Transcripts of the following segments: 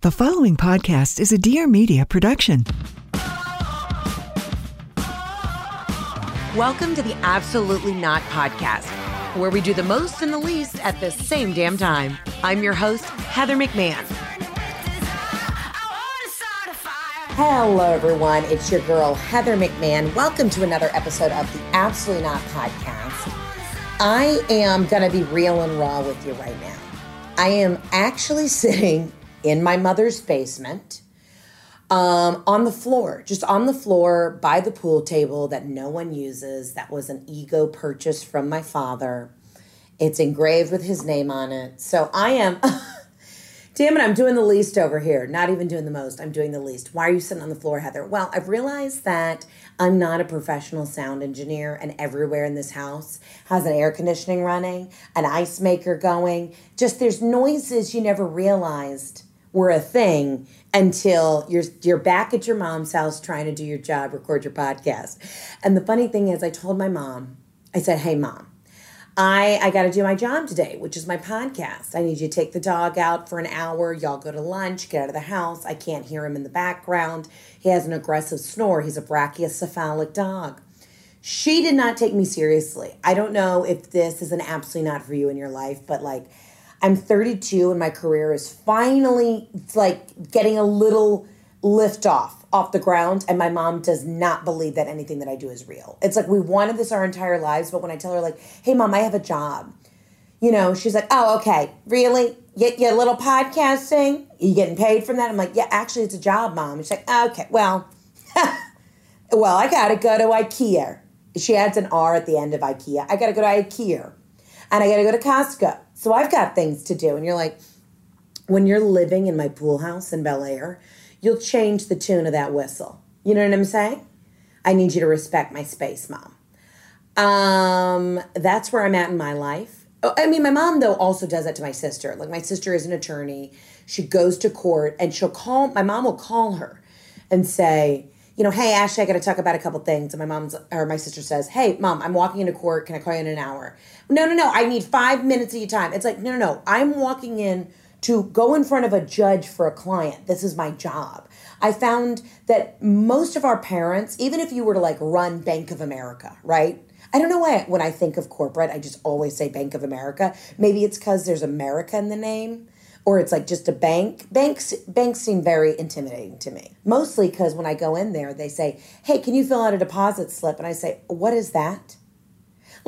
The following podcast is a Dear Media production. Welcome to the Absolutely Not podcast, where we do the most and the least at the same damn time. I'm your host, Heather McMahan. Hello, everyone. It's your girl, Heather McMahan. Welcome to another episode of the Absolutely Not podcast. I am going to be real and raw with you right now. I am actually sitting in my mother's basement um, on the floor, just on the floor by the pool table that no one uses. That was an ego purchase from my father. It's engraved with his name on it. So I am, damn it, I'm doing the least over here. Not even doing the most. I'm doing the least. Why are you sitting on the floor, Heather? Well, I've realized that I'm not a professional sound engineer, and everywhere in this house has an air conditioning running, an ice maker going. Just there's noises you never realized were a thing until you're you're back at your mom's house trying to do your job, record your podcast. And the funny thing is I told my mom, I said, "Hey mom, I I got to do my job today, which is my podcast. I need you to take the dog out for an hour. Y'all go to lunch, get out of the house. I can't hear him in the background. He has an aggressive snore. He's a brachycephalic dog." She did not take me seriously. I don't know if this is an absolutely not for you in your life, but like I'm 32 and my career is finally like getting a little lift off off the ground and my mom does not believe that anything that I do is real. It's like we wanted this our entire lives, but when I tell her like, "Hey mom, I have a job." You know, she's like, "Oh, okay. Really? Get your little podcasting? You getting paid from that?" I'm like, "Yeah, actually it's a job, mom." She's like, "Okay. Well, well, I got to go to IKEA." She adds an R at the end of IKEA. I got to go to IKEA. And I got to go to Costco. So I've got things to do. And you're like, when you're living in my pool house in Bel Air, you'll change the tune of that whistle. You know what I'm saying? I need you to respect my space, mom. Um, that's where I'm at in my life. Oh, I mean, my mom though also does that to my sister. Like my sister is an attorney. She goes to court and she'll call. My mom will call her and say, you know, hey Ashley, I got to talk about a couple things. And my mom's or my sister says, hey mom, I'm walking into court. Can I call you in an hour? No, no, no. I need five minutes of your time. It's like no, no, no. I'm walking in to go in front of a judge for a client. This is my job. I found that most of our parents, even if you were to like run Bank of America, right? I don't know why when I think of corporate, I just always say Bank of America. Maybe it's because there's America in the name or it's like just a bank. Banks banks seem very intimidating to me. Mostly because when I go in there, they say, "Hey, can you fill out a deposit slip?" And I say, "What is that?"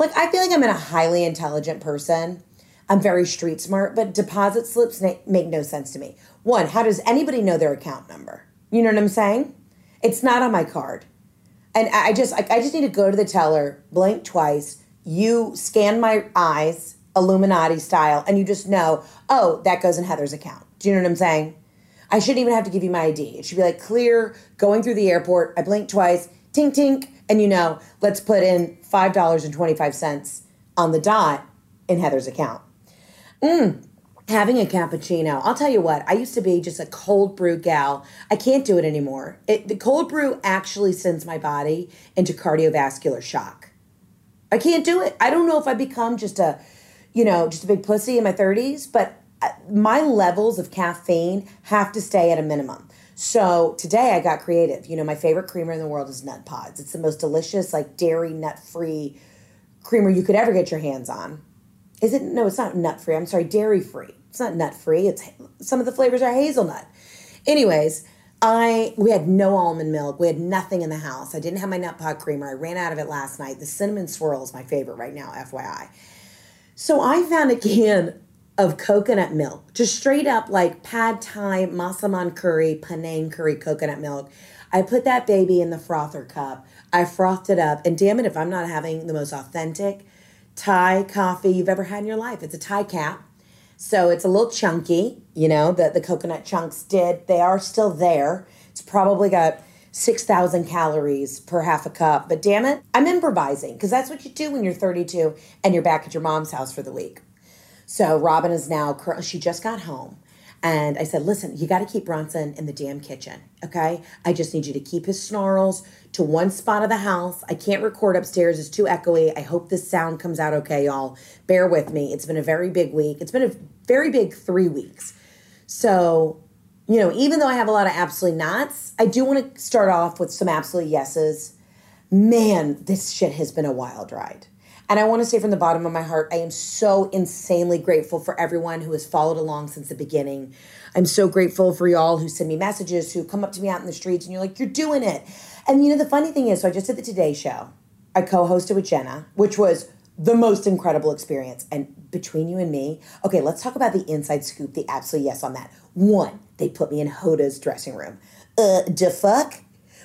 Like I feel like I'm in a highly intelligent person. I'm very street smart, but deposit slips make no sense to me. One, how does anybody know their account number? You know what I'm saying? It's not on my card. And I just I just need to go to the teller, blink twice, you scan my eyes, Illuminati style, and you just know, oh, that goes in Heather's account. Do you know what I'm saying? I shouldn't even have to give you my ID. It should be like clear, going through the airport. I blink twice, tink tink, and you know, let's put in $5.25 on the dot in Heather's account. Mm, having a cappuccino. I'll tell you what, I used to be just a cold brew gal. I can't do it anymore. It, the cold brew actually sends my body into cardiovascular shock. I can't do it. I don't know if I become just a you know, just a big pussy in my 30s, but uh, my levels of caffeine have to stay at a minimum. So today I got creative. You know, my favorite creamer in the world is Nut Pods. It's the most delicious, like dairy nut free creamer you could ever get your hands on. Is it? No, it's not nut free. I'm sorry, dairy free. It's not nut free. It's some of the flavors are hazelnut. Anyways, I we had no almond milk. We had nothing in the house. I didn't have my nut pod creamer. I ran out of it last night. The cinnamon swirl is my favorite right now, FYI. So I found a can of coconut milk, just straight up like pad thai, masaman curry, Penang curry coconut milk. I put that baby in the frother cup. I frothed it up, and damn it, if I'm not having the most authentic Thai coffee you've ever had in your life, it's a Thai cap. So it's a little chunky, you know, the, the coconut chunks did. They are still there. It's probably got 6,000 calories per half a cup. But damn it, I'm improvising because that's what you do when you're 32 and you're back at your mom's house for the week. So Robin is now, she just got home. And I said, listen, you got to keep Bronson in the damn kitchen, okay? I just need you to keep his snarls to one spot of the house. I can't record upstairs, it's too echoey. I hope this sound comes out okay, y'all. Bear with me. It's been a very big week. It's been a very big three weeks. So, you know, even though I have a lot of absolutely nots, I do want to start off with some absolute yeses. Man, this shit has been a wild ride. And I want to say from the bottom of my heart, I am so insanely grateful for everyone who has followed along since the beginning. I'm so grateful for y'all who send me messages, who come up to me out in the streets, and you're like, you're doing it. And you know, the funny thing is, so I just did the Today Show. I co hosted with Jenna, which was the most incredible experience. And between you and me, okay, let's talk about the inside scoop, the absolute yes on that. One, they put me in Hoda's dressing room. Uh, the fuck?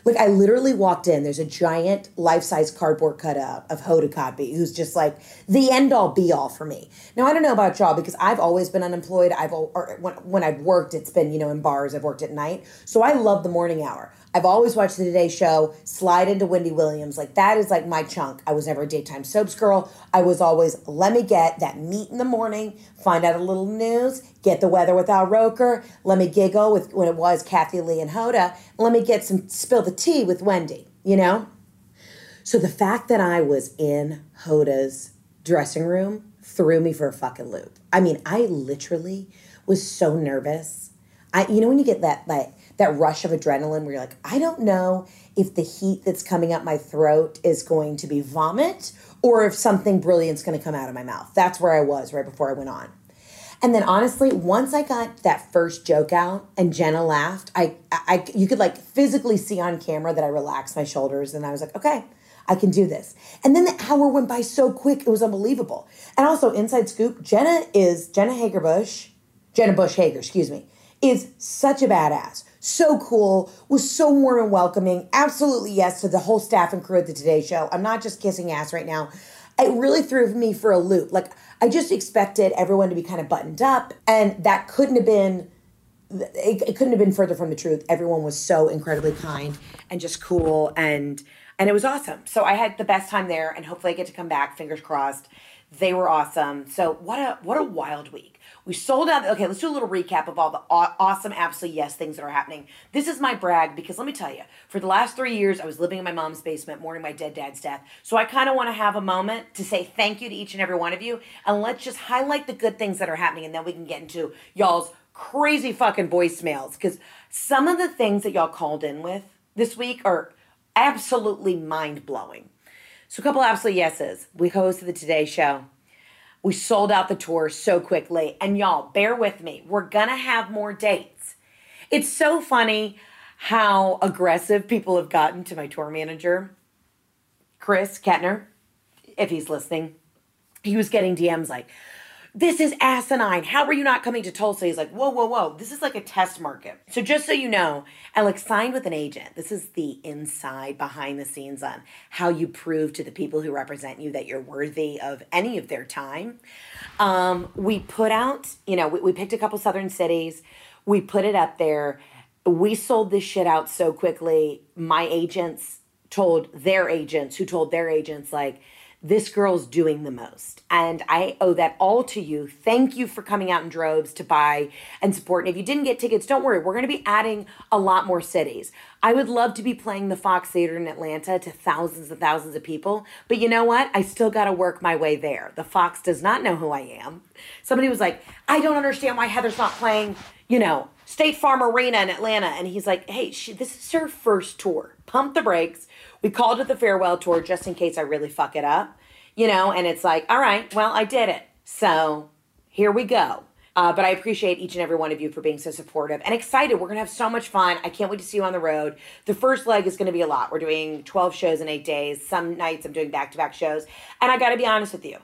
Like I literally walked in. There's a giant life-size cardboard cutout of Hoda Kotb, who's just like the end-all be-all for me. Now I don't know about y'all because I've always been unemployed. I've when, when I've worked, it's been you know in bars. I've worked at night, so I love the morning hour. I've always watched the Today Show, slide into Wendy Williams. Like that is like my chunk. I was never a daytime soaps girl. I was always let me get that meat in the morning, find out a little news, get the weather with Al Roker, let me giggle with when it was Kathie Lee and Hoda, let me get some spill the tea with Wendy, you know? So the fact that I was in Hoda's dressing room threw me for a fucking loop. I mean, I literally was so nervous. I you know when you get that like that rush of adrenaline where you're like, I don't know if the heat that's coming up my throat is going to be vomit or if something brilliant's going to come out of my mouth. That's where I was right before I went on. And then honestly, once I got that first joke out and Jenna laughed, I, I, you could like physically see on camera that I relaxed my shoulders and I was like, okay, I can do this. And then the hour went by so quick, it was unbelievable. And also, inside scoop, Jenna is Jenna Hager Bush, Jenna Bush Hager, excuse me, is such a badass so cool, was so warm and welcoming. Absolutely yes to the whole staff and crew at the Today Show. I'm not just kissing ass right now. It really threw me for a loop. Like I just expected everyone to be kind of buttoned up, and that couldn't have been. It, it couldn't have been further from the truth. Everyone was so incredibly kind and just cool, and and it was awesome. So I had the best time there, and hopefully I get to come back. Fingers crossed. They were awesome. So what a what a wild week. We sold out. Okay, let's do a little recap of all the awesome, absolutely yes things that are happening. This is my brag because let me tell you, for the last three years, I was living in my mom's basement, mourning my dead dad's death. So I kind of want to have a moment to say thank you to each and every one of you, and let's just highlight the good things that are happening, and then we can get into y'all's crazy fucking voicemails because some of the things that y'all called in with this week are absolutely mind blowing. So a couple absolute yeses. We hosted the Today Show. We sold out the tour so quickly. And y'all, bear with me. We're going to have more dates. It's so funny how aggressive people have gotten to my tour manager, Chris Kettner, if he's listening. He was getting DMs like, this is asinine. How are you not coming to Tulsa? He's like, whoa, whoa, whoa. This is like a test market. So just so you know, Alex signed with an agent. This is the inside behind the scenes on how you prove to the people who represent you that you're worthy of any of their time. Um, we put out, you know, we, we picked a couple southern cities. We put it up there. We sold this shit out so quickly. My agents told their agents, who told their agents, like, this girl's doing the most. And I owe that all to you. Thank you for coming out in droves to buy and support. And if you didn't get tickets, don't worry. We're going to be adding a lot more cities. I would love to be playing the Fox Theater in Atlanta to thousands and thousands of people. But you know what? I still got to work my way there. The Fox does not know who I am. Somebody was like, I don't understand why Heather's not playing, you know, State Farm Arena in Atlanta. And he's like, hey, she, this is her first tour. Pump the brakes we called it the farewell tour just in case I really fuck it up, you know, and it's like, all right, well, I did it. So here we go. Uh, but I appreciate each and every one of you for being so supportive and excited. We're going to have so much fun. I can't wait to see you on the road. The first leg is going to be a lot. We're doing 12 shows in eight days. Some nights I'm doing back to back shows. And I got to be honest with you.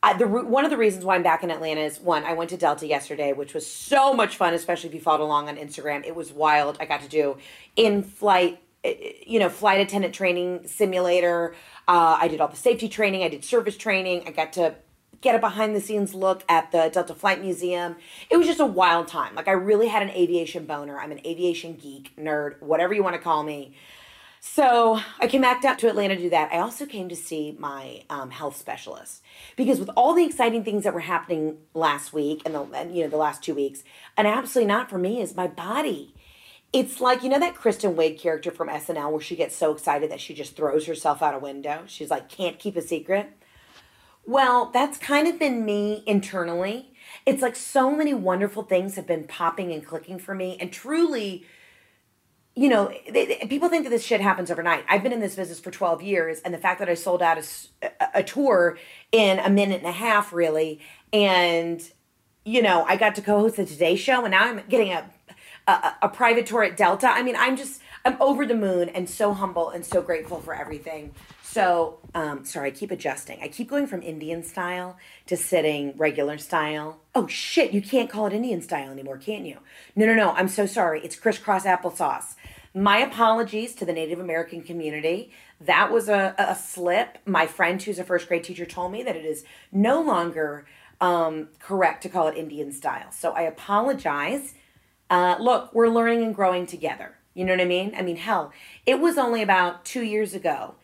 I, the one of the reasons why I'm back in Atlanta is one, I went to Delta yesterday, which was so much fun, especially if you followed along on Instagram. It was wild. I got to do in flight, you know, flight attendant training simulator. Uh, I did all the safety training. I did service training. I got to get a behind the scenes look at the Delta Flight Museum. It was just a wild time. Like I really had an aviation boner. I'm an aviation geek, nerd, whatever you want to call me. So I came back down to Atlanta to do that. I also came to see my um, health specialist because with all the exciting things that were happening last week and the and, you know the last two weeks, and absolutely not for me is my body. It's like you know that Kristen Wiig character from SNL where she gets so excited that she just throws herself out a window. She's like can't keep a secret. Well, that's kind of been me internally. It's like so many wonderful things have been popping and clicking for me, and truly, you know, they, they, people think that this shit happens overnight. I've been in this business for 12 years, and the fact that I sold out a, a tour in a minute and a half, really, and you know, I got to co-host the Today Show, and now I'm getting a, a a private tour at Delta. I mean, I'm just I'm over the moon and so humble and so grateful for everything. So, um, sorry, I keep adjusting. I keep going from Indian style to sitting regular style. Oh shit, you can't call it Indian style anymore, can you? No, no, no. I'm so sorry. It's crisscross applesauce. My apologies to the Native American community. That was a, a slip. My friend, who's a first grade teacher, told me that it is no longer um, correct to call it Indian style. So I apologize. Uh, look, we're learning and growing together. You know what I mean? I mean, hell, it was only about two years ago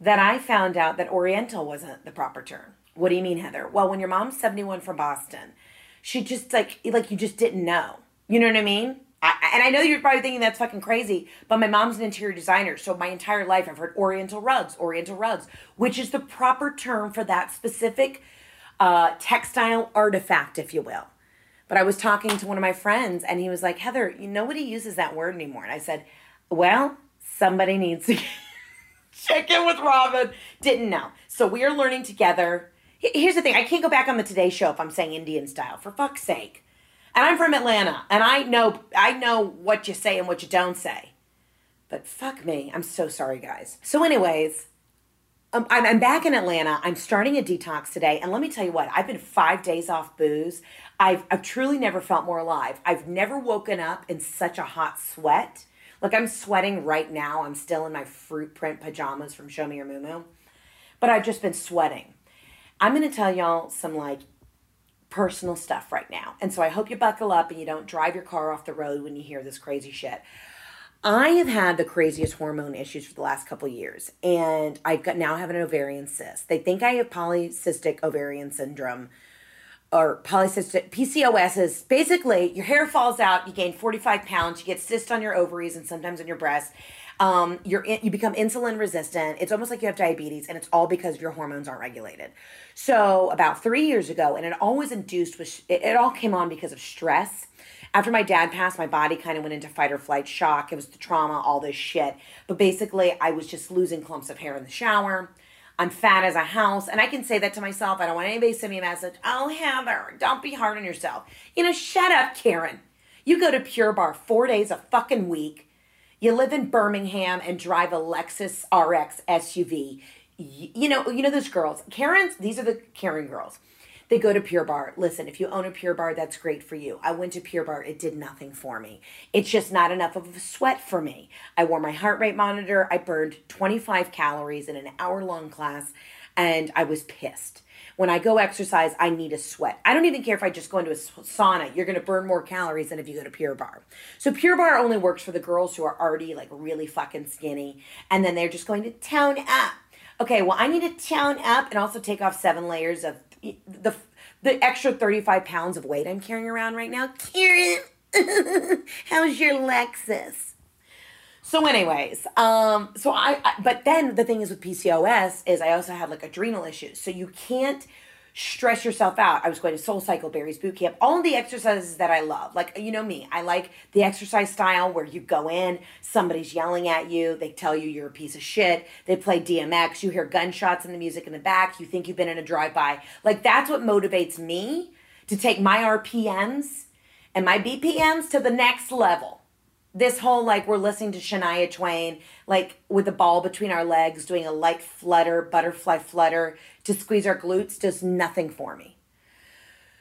that I found out that Oriental wasn't the proper term. What do you mean, Heather? Well, when your mom's 71 from Boston, she just like like you just didn't know. You know what I mean? I, and I know you're probably thinking that's fucking crazy, but my mom's an interior designer, so my entire life I've heard Oriental rugs, Oriental rugs, which is the proper term for that specific uh, textile artifact, if you will. But I was talking to one of my friends, and he was like, "Heather, you nobody uses that word anymore." And I said, "Well, somebody needs to." check in with Robin. Didn't know. So we are learning together. Here's the thing I can't go back on the Today Show if I'm saying Indian style, for fuck's sake. And I'm from Atlanta, and I know I know what you say and what you don't say. But fuck me, I'm so sorry, guys. So, anyways, um, I'm, I'm back in Atlanta. I'm starting a detox today, and let me tell you what. I've been five days off booze. I've, I've truly never felt more alive. I've never woken up in such a hot sweat. Like I'm sweating right now. I'm still in my fruit print pajamas from Show Me Your Moo But I've just been sweating. I'm going to tell y'all some like personal stuff right now. And so I hope you buckle up and you don't drive your car off the road when you hear this crazy shit. I have had the craziest hormone issues for the last couple years, and I now have an ovarian cyst. They think I have polycystic ovarian syndrome, or polycystic PCOS is basically your hair falls out, you gain 45 pounds, you get cysts on your ovaries and sometimes on your breasts. Um, you're in, you become insulin resistant. It's almost like you have diabetes, and it's all because your hormones aren't regulated. So about three years ago, and it always induced with it, it all came on because of stress. After my dad passed, my body kind of went into fight or flight shock. It was the trauma, all this shit. But basically, I was just losing clumps of hair in the shower. I'm fat as a house. And I can say that to myself. I don't want anybody to send me a message. Oh, Heather, don't be hard on yourself. You know, shut up, Karen. You go to Pure Barre four days a fucking week. You live in Birmingham and drive a Lexus RX SUV. You know, you know those girls. Karens, these are the Karen girls. They go to Pure Barre. Listen, if you own a Pure Barre, that's great for you. I went to Pure Barre, It did nothing for me. It's just not enough of a sweat for me. I wore my heart rate monitor. I burned 25 calories in an hour long class and I was pissed. When I go exercise, I need a sweat. I don't even care if I just go into a sauna. You're going to burn more calories than if you go to Pure Barre. So Pure Barre only works for the girls who are already like really fucking skinny and then they're just going to tone up. Okay, well, I need to tone up and also take off seven layers of the the extra 35 pounds of weight I'm carrying around right now. Karen, how's your Lexus? So, anyways, um, so I, I, but then the thing is with PCOS is I also had like adrenal issues. So you can't stress yourself out. I was going to SoulCycle Barry's boot camp, all the exercises that I love. Like, you know me, I like the exercise style where you go in, somebody's yelling at you, they tell you you're a piece of shit, they play DMX, you hear gunshots and the music in the back, you think you've been in a drive by. Like, that's what motivates me to take my RPMs and my BPMs to the next level. This whole like we're listening to Shania Twain, like with the ball between our legs, doing a light flutter, butterfly flutter to squeeze our glutes does nothing for me.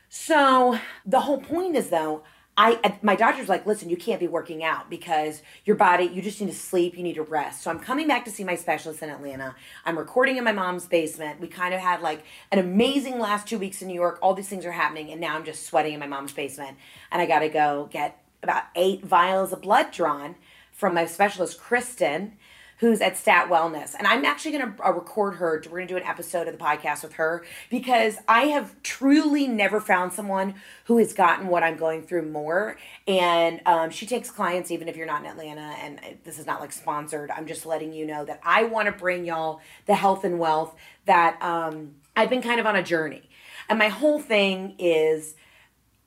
So the whole point is though, I my doctor's like, listen, you can't be working out because your body, you just need to sleep, you need to rest. So I'm coming back to see my specialist in Atlanta. I'm recording in my mom's basement. We kind of had like an amazing last two weeks in New York. All these things are happening, and now I'm just sweating in my mom's basement. And I got to go get about eight vials of blood drawn from my specialist, Kristen who's at Stat Wellness. And I'm actually going to uh, record her. We're going to do an episode of the podcast with her because I have truly never found someone who has gotten what I'm going through more. And um, she takes clients even if you're not in Atlanta. And this is not like sponsored. I'm just letting you know that I want to bring y'all the health and wealth that um, I've been kind of on a journey. And my whole thing is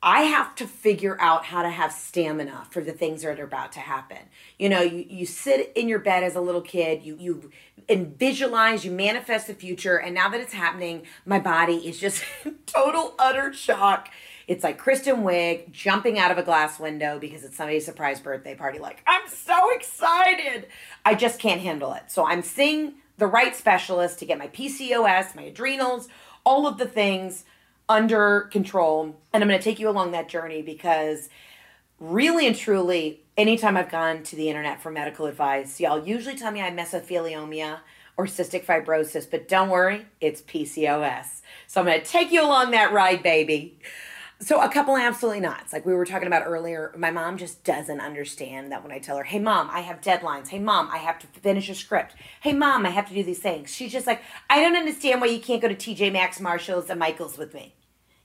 I have to figure out how to have stamina for the things that are about to happen. You know, you, you sit in your bed as a little kid, you you and visualize, you manifest the future, and now that it's happening, my body is just total utter shock. It's like Kristen Wiig jumping out of a glass window because it's somebody's surprise birthday party. Like, I'm so excited. I just can't handle it. So I'm seeing the right specialist to get my PCOS, my adrenals, all of the things under control. And I'm going to take you along that journey because really and truly, anytime I've gone to the internet for medical advice, y'all usually tell me I have mesothelioma or cystic fibrosis, but don't worry, it's PCOS. So I'm going to take you along that ride, baby. So a couple absolutely not. Like we were talking about earlier, my mom just doesn't understand that when I tell her, "Hey mom, I have deadlines. Hey mom, I have to finish a script. Hey mom, I have to do these things." She's just like, "I don't understand why you can't go to TJ Maxx, Marshalls, and Michaels with me."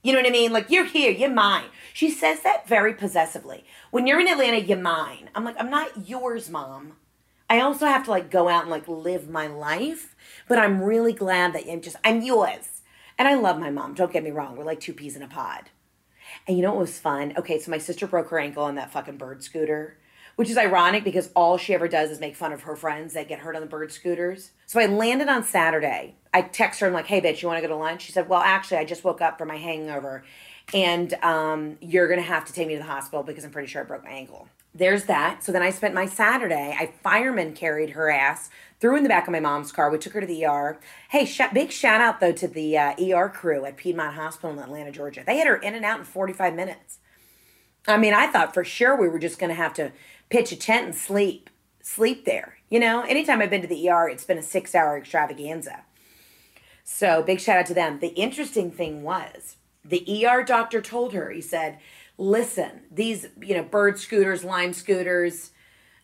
You know what I mean? Like, you're here, you're mine. She says that very possessively. When you're in Atlanta, you're mine. I'm like, I'm not yours, mom. I also have to like go out and like live my life, but I'm really glad that I'm just, I'm yours. And I love my mom. Don't get me wrong. We're like two peas in a pod. And you know what was fun? Okay, so my sister broke her ankle on that fucking bird scooter which is ironic because all she ever does is make fun of her friends that get hurt on the bird scooters. So I landed on Saturday. I text her, I'm like, hey, bitch, you want to go to lunch? She said, well, actually, I just woke up from my hangover and um, you're to have to take me to the hospital because I'm pretty sure I broke my ankle. There's that. So then I spent my Saturday, I fireman carried her ass threw in the back of my mom's car. We took her to the ER. Hey, sh- big shout out though to the uh, ER crew at Piedmont Hospital in Atlanta, Georgia. They had her in and out in 45 minutes. I mean, I thought for sure we were just going to have to pitch a tent and sleep, sleep there. You know, anytime I've been to the ER, it's been a six hour extravaganza. So big shout out to them. The interesting thing was the ER doctor told her, he said, listen, these, you know, bird scooters, lime scooters,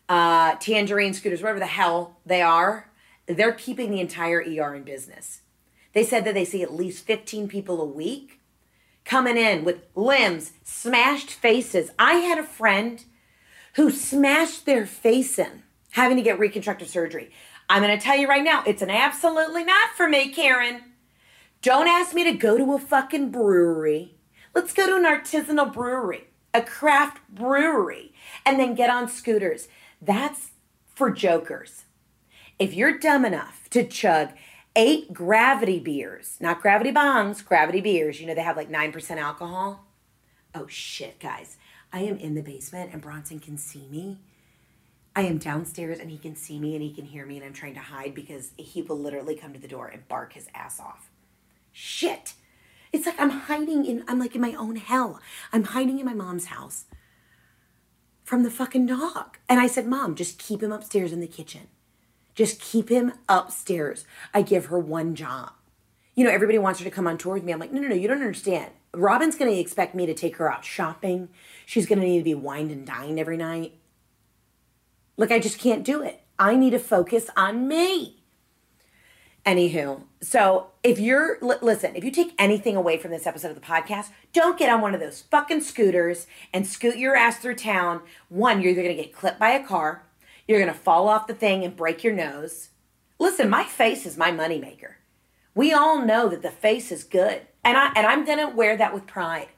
uh, tangerine scooters, whatever the hell they are, they're keeping the entire ER in business. They said that they see at least 15 people a week coming in with limbs, smashed faces. I had a friend who smashed their face in, having to get reconstructive surgery. I'm going to tell you right now, it's an absolutely not for me, Karen. Don't ask me to go to a fucking brewery. Let's go to an artisanal brewery, a craft brewery, and then get on scooters. That's for jokers. If you're dumb enough to chug eight gravity beers, not gravity bombs, gravity beers, you know, they have like 9% alcohol. Oh shit, guys. I am in the basement and Bronson can see me. I am downstairs and he can see me and he can hear me and I'm trying to hide because he will literally come to the door and bark his ass off. Shit. It's like I'm hiding in I'm like in my own hell. I'm hiding in my mom's house from the fucking dog. And I said, "Mom, just keep him upstairs in the kitchen. Just keep him upstairs." I give her one job. You know, everybody wants her to come on tour with me. I'm like, "No, no, no, you don't understand. Robin's going to expect me to take her out shopping. She's going to need to be wined and dined every night. Like, I just can't do it. I need to focus on me. Anywho, so if you're, l- listen, if you take anything away from this episode of the podcast, don't get on one of those fucking scooters and scoot your ass through town. One, you're either going to get clipped by a car, you're going to fall off the thing and break your nose. Listen, my face is my moneymaker. We all know that the face is good. And I and I'm going to wear that with pride.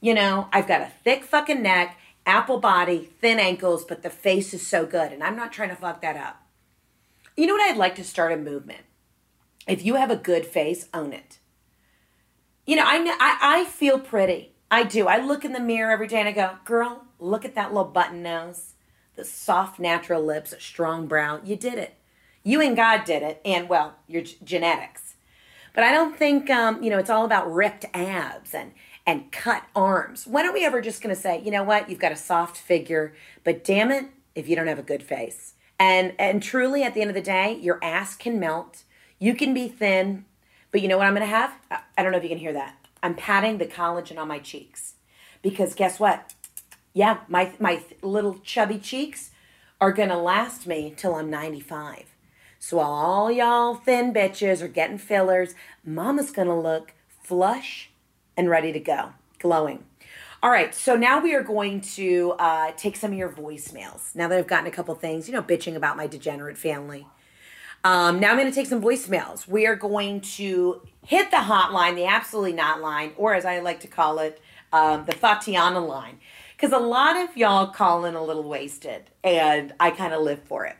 You know, I've got a thick fucking neck, apple body, thin ankles, but the face is so good and I'm not trying to fuck that up. You know what I'd like to start a movement. If you have a good face, own it. You know, I I, I feel pretty. I do. I look in the mirror every day and I go, girl, look at that little button nose, the soft, natural lips, strong brow. You did it. You and God did it, and well, your g- genetics. But I don't think, um, you know, it's all about ripped abs and and cut arms. When are we ever just going to say, you know what, you've got a soft figure, but damn it, if you don't have a good face. And and truly, at the end of the day, your ass can melt. You can be thin, but you know what I'm going to have? I don't know if you can hear that. I'm patting the collagen on my cheeks because guess what? Yeah, my my little chubby cheeks are going to last me till I'm 95. So while all y'all thin bitches are getting fillers, mama's going to look flush and ready to go, glowing. All right, so now we are going to uh, take some of your voicemails. Now that I've gotten a couple things, you know, bitching about my degenerate family. Um, now I'm going to take some voicemails. We are going to hit the hotline, the absolutely not line, or as I like to call it, um, the Tatiana line. Because a lot of y'all call in a little wasted, and I kind of live for it.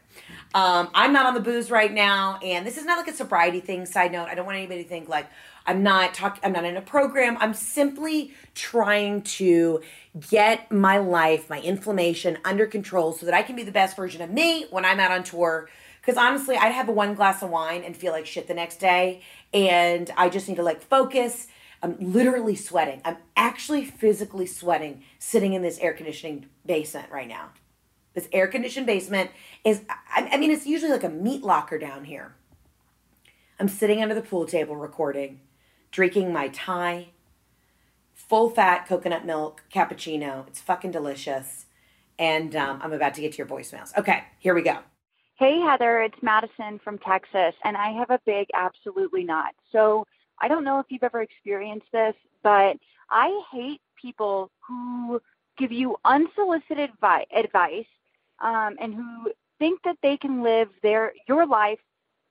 Um, I'm not on the booze right now, and this is not like a sobriety thing. Side note: I don't want anybody to think like I'm not talking. I'm not in a program. I'm simply trying to get my life, my inflammation under control, so that I can be the best version of me when I'm out on tour. Because honestly, I'd have one glass of wine and feel like shit the next day, and I just need to like focus. I'm literally sweating. I'm actually physically sweating sitting in this air conditioning basement right now. This air conditioned basement is, I, I mean, it's usually like a meat locker down here. I'm sitting under the pool table recording drinking my Thai full fat coconut milk cappuccino. It's fucking delicious. And um, I'm about to get to your voicemails. Okay, here we go. Hey, Heather, it's Madison from Texas, and I have a big absolutely not. So I don't know if you've ever experienced this, but I hate people who give you unsolicited vi- advice um, and who think that they can live their your life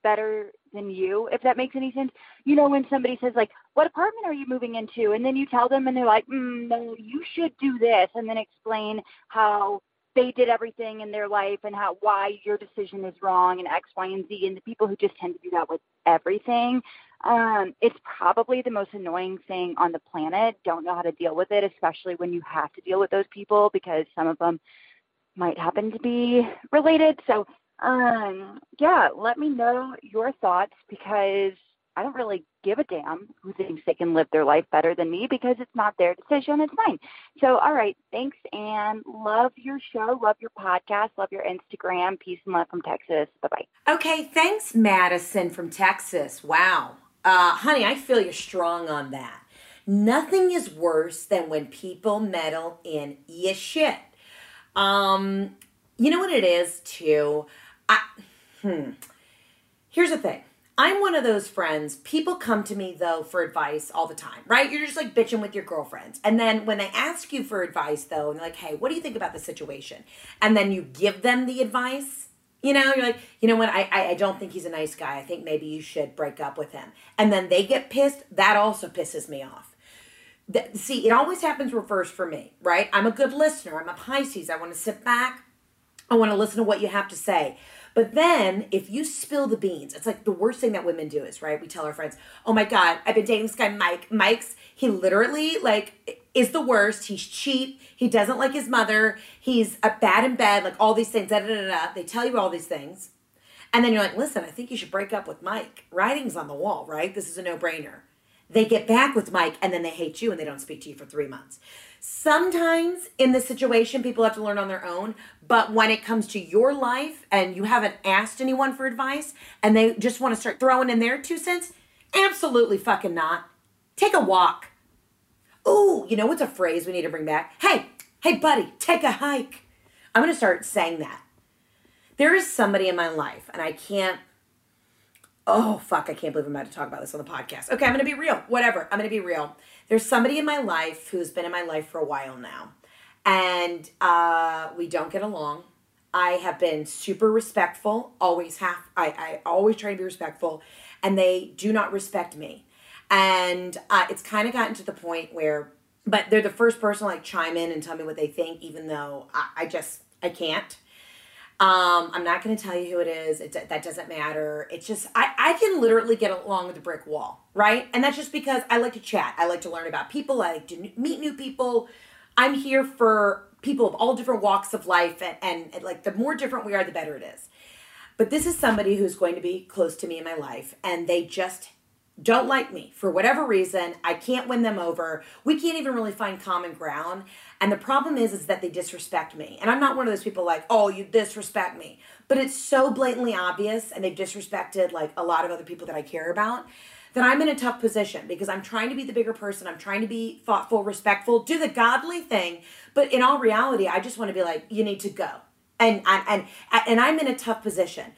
better than you, if that makes any sense. You know, when somebody says, like, what apartment are you moving into? And then you tell them, and they're like, mm, no, you should do this, and then explain how they did everything in their life and how why your decision is wrong and X, Y, and Z. And the people who just tend to do that with everything, um, it's probably the most annoying thing on the planet. Don't know how to deal with it, especially when you have to deal with those people because some of them might happen to be related. So um, yeah, let me know your thoughts because I don't really give a damn who thinks they can live their life better than me because it's not their decision, it's mine. So, all right, thanks and love your show, love your podcast, love your Instagram. Peace and love from Texas. Bye bye. Okay, thanks, Madison from Texas. Wow. Uh, honey, I feel you're strong on that. Nothing is worse than when people meddle in your shit. Um, you know what it is, too? I, hmm. Here's the thing. I'm one of those friends. People come to me though for advice all the time, right? You're just like bitching with your girlfriends. And then when they ask you for advice though, and they're like, hey, what do you think about the situation? And then you give them the advice, you know, you're like, you know what, I, I, I don't think he's a nice guy. I think maybe you should break up with him. And then they get pissed. That also pisses me off. See, it always happens reverse for me, right? I'm a good listener. I'm a Pisces. I want to sit back. I want to listen to what you have to say. But then if you spill the beans, it's like the worst thing that women do is, right? We tell our friends, oh my God, I've been dating this guy, Mike. Mike's, he literally like is the worst. He's cheap. He doesn't like his mother. He's a bad in bed, like all these things. Da, da, da, da. They tell you all these things. And then you're like, listen, I think you should break up with Mike. Writing's on the wall, right? This is a no brainer. They get back with Mike and then they hate you and they don't speak to you for three months. Sometimes in this situation, people have to learn on their own. But when it comes to your life and you haven't asked anyone for advice and they just want to start throwing in their two cents, absolutely fucking not. Take a walk. Ooh, you know what's a phrase we need to bring back? Hey, hey, buddy, take a hike. I'm going to start saying that. There is somebody in my life, and I can't oh fuck, I can't believe I'm about to talk about this on the podcast. Okay, I'm gonna be real. Whatever. I'm gonna be real. There's somebody in my life who's been in my life for a while now. And uh, we don't get along. I have been super respectful, always have I, I always try to be respectful, and they do not respect me. And uh, it's kind of gotten to the point where, but they're the first person to like chime in and tell me what they think, even though I, I just I can't. Um, I'm not going to tell you who it is. It, that doesn't matter. It's just, I, I can literally get along with a brick wall, right? And that's just because I like to chat. I like to learn about people. I like to meet new people. I'm here for people of all different walks of life. And, and, and like the more different we are, the better it is. But this is somebody who's going to be close to me in my life. And they just don't like me for whatever reason. I can't win them over. We can't even really find common ground. And the problem is, is that they disrespect me. And I'm not one of those people like, oh, you disrespect me. But it's so blatantly obvious, and they've disrespected like a lot of other people that I care about, that I'm in a tough position because I'm trying to be the bigger person. I'm trying to be thoughtful, respectful, do the godly thing. But in all reality, I just want to be like, you need to go. And and and, and I'm in a tough position.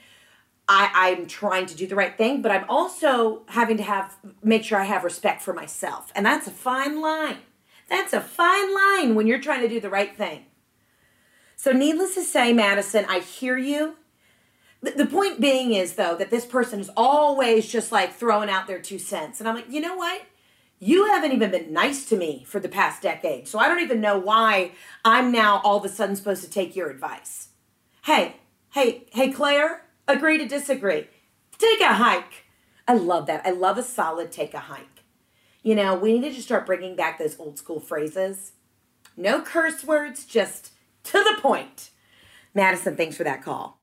I, I'm trying to do the right thing, but I'm also having to have make sure I have respect for myself. And that's a fine line. That's a fine line when you're trying to do the right thing. So, needless to say, Madison, I hear you. The point being is, though, that this person is always just like throwing out their two cents. And I'm like, you know what? You haven't even been nice to me for the past decade. So I don't even know why I'm now all of a sudden supposed to take your advice. Hey, hey, hey, Claire, agree to disagree. Take a hike. I love that. I love a solid take a hike. You know, we need to start bringing back those old school phrases. No curse words, just to the point. Madison, thanks for that call.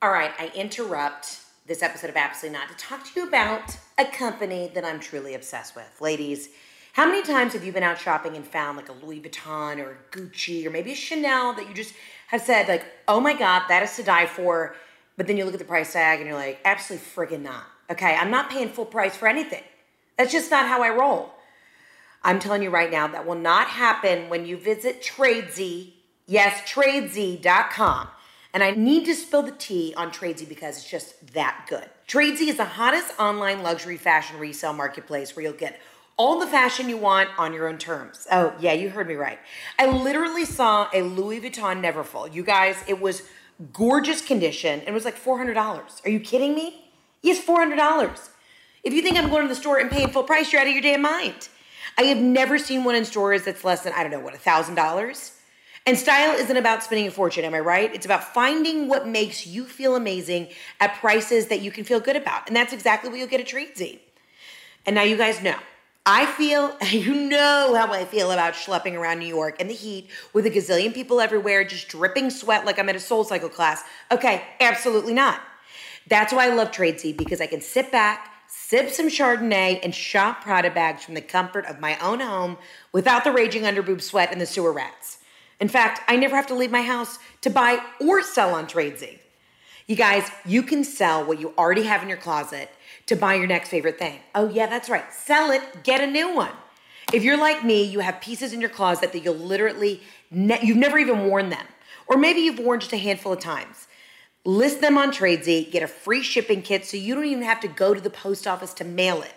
All right, I interrupt this episode of Absolutely Not to talk to you about a company that I'm truly obsessed with. Ladies, how many times have you been out shopping and found like a Louis Vuitton or a Gucci or maybe a Chanel that you just have said, like, oh my God, that is to die for? But then you look at the price tag and you're like, absolutely friggin' not. Okay, I'm not paying full price for anything. That's just not how I roll. I'm telling you right now, that will not happen when you visit Tradesy. Yes, Tradesy.com. And I need to spill the tea on Tradesy because it's just that good. Tradesy is the hottest online luxury fashion resale marketplace where you'll get all the fashion you want on your own terms. Oh, yeah, you heard me right. I literally saw a Louis Vuitton Neverfull. You guys, it was gorgeous condition. And it was like $400. Are you kidding me? Yes, $400. If you think I'm going to the store and paying full price, you're out of your damn mind. I have never seen one in stores that's less than, I don't know, what, a $1,000? And style isn't about spending a fortune, am I right? It's about finding what makes you feel amazing at prices that you can feel good about. And that's exactly what you'll get at Tradesy. And now you guys know. I feel, you know how I feel about schlepping around New York in the heat with a gazillion people everywhere, just dripping sweat like I'm at a soul cycle class. Okay, absolutely not. That's why I love Tradesy because I can sit back, sip some Chardonnay, and shop Prada bags from the comfort of my own home without the raging underboob sweat and the sewer rats. In fact, I never have to leave my house to buy or sell on Tradesy. You guys, you can sell what you already have in your closet to buy your next favorite thing. Oh, yeah, that's right. Sell it, get a new one. If you're like me, you have pieces in your closet that you'll literally, ne- you've never even worn them. Or maybe you've worn just a handful of times. List them on Tradesy, get a free shipping kit so you don't even have to go to the post office to mail it.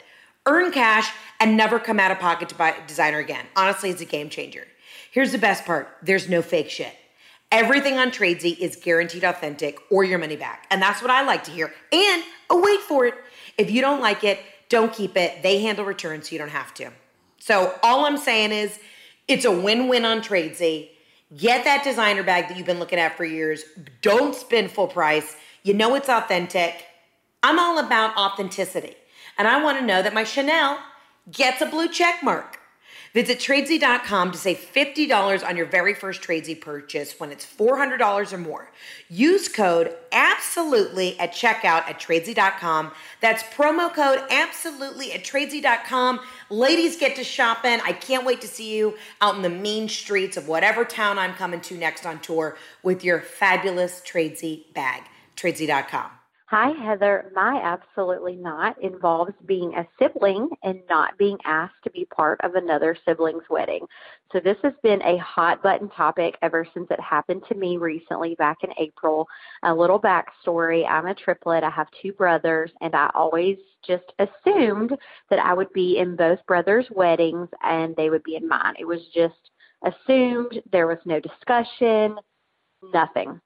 Earn cash and never come out of pocket to buy designer again. Honestly, it's a game changer. Here's the best part there's no fake shit. Everything on Tradesy is guaranteed authentic or your money back. And that's what I like to hear. And oh, wait for it. If you don't like it, don't keep it. They handle returns so you don't have to. So all I'm saying is it's a win win on Tradesy. Get that designer bag that you've been looking at for years. Don't spend full price. You know it's authentic. I'm all about authenticity. And I want to know that my Chanel gets a blue check mark. Visit Tradesy.com to save $50 on your very first Tradesy purchase when it's $400 or more. Use code ABSOLUTELY at checkout at Tradesy.com. That's promo code ABSOLUTELY at Tradesy.com. Ladies get to shopping. I can't wait to see you out in the mean streets of whatever town I'm coming to next on tour with your fabulous Tradesy bag. Tradesy.com. Hi, Heather. My absolutely not involves being a sibling and not being asked to be part of another sibling's wedding. So, this has been a hot button topic ever since it happened to me recently back in April. A little backstory I'm a triplet, I have two brothers, and I always just assumed that I would be in both brothers' weddings and they would be in mine. It was just assumed, there was no discussion, nothing.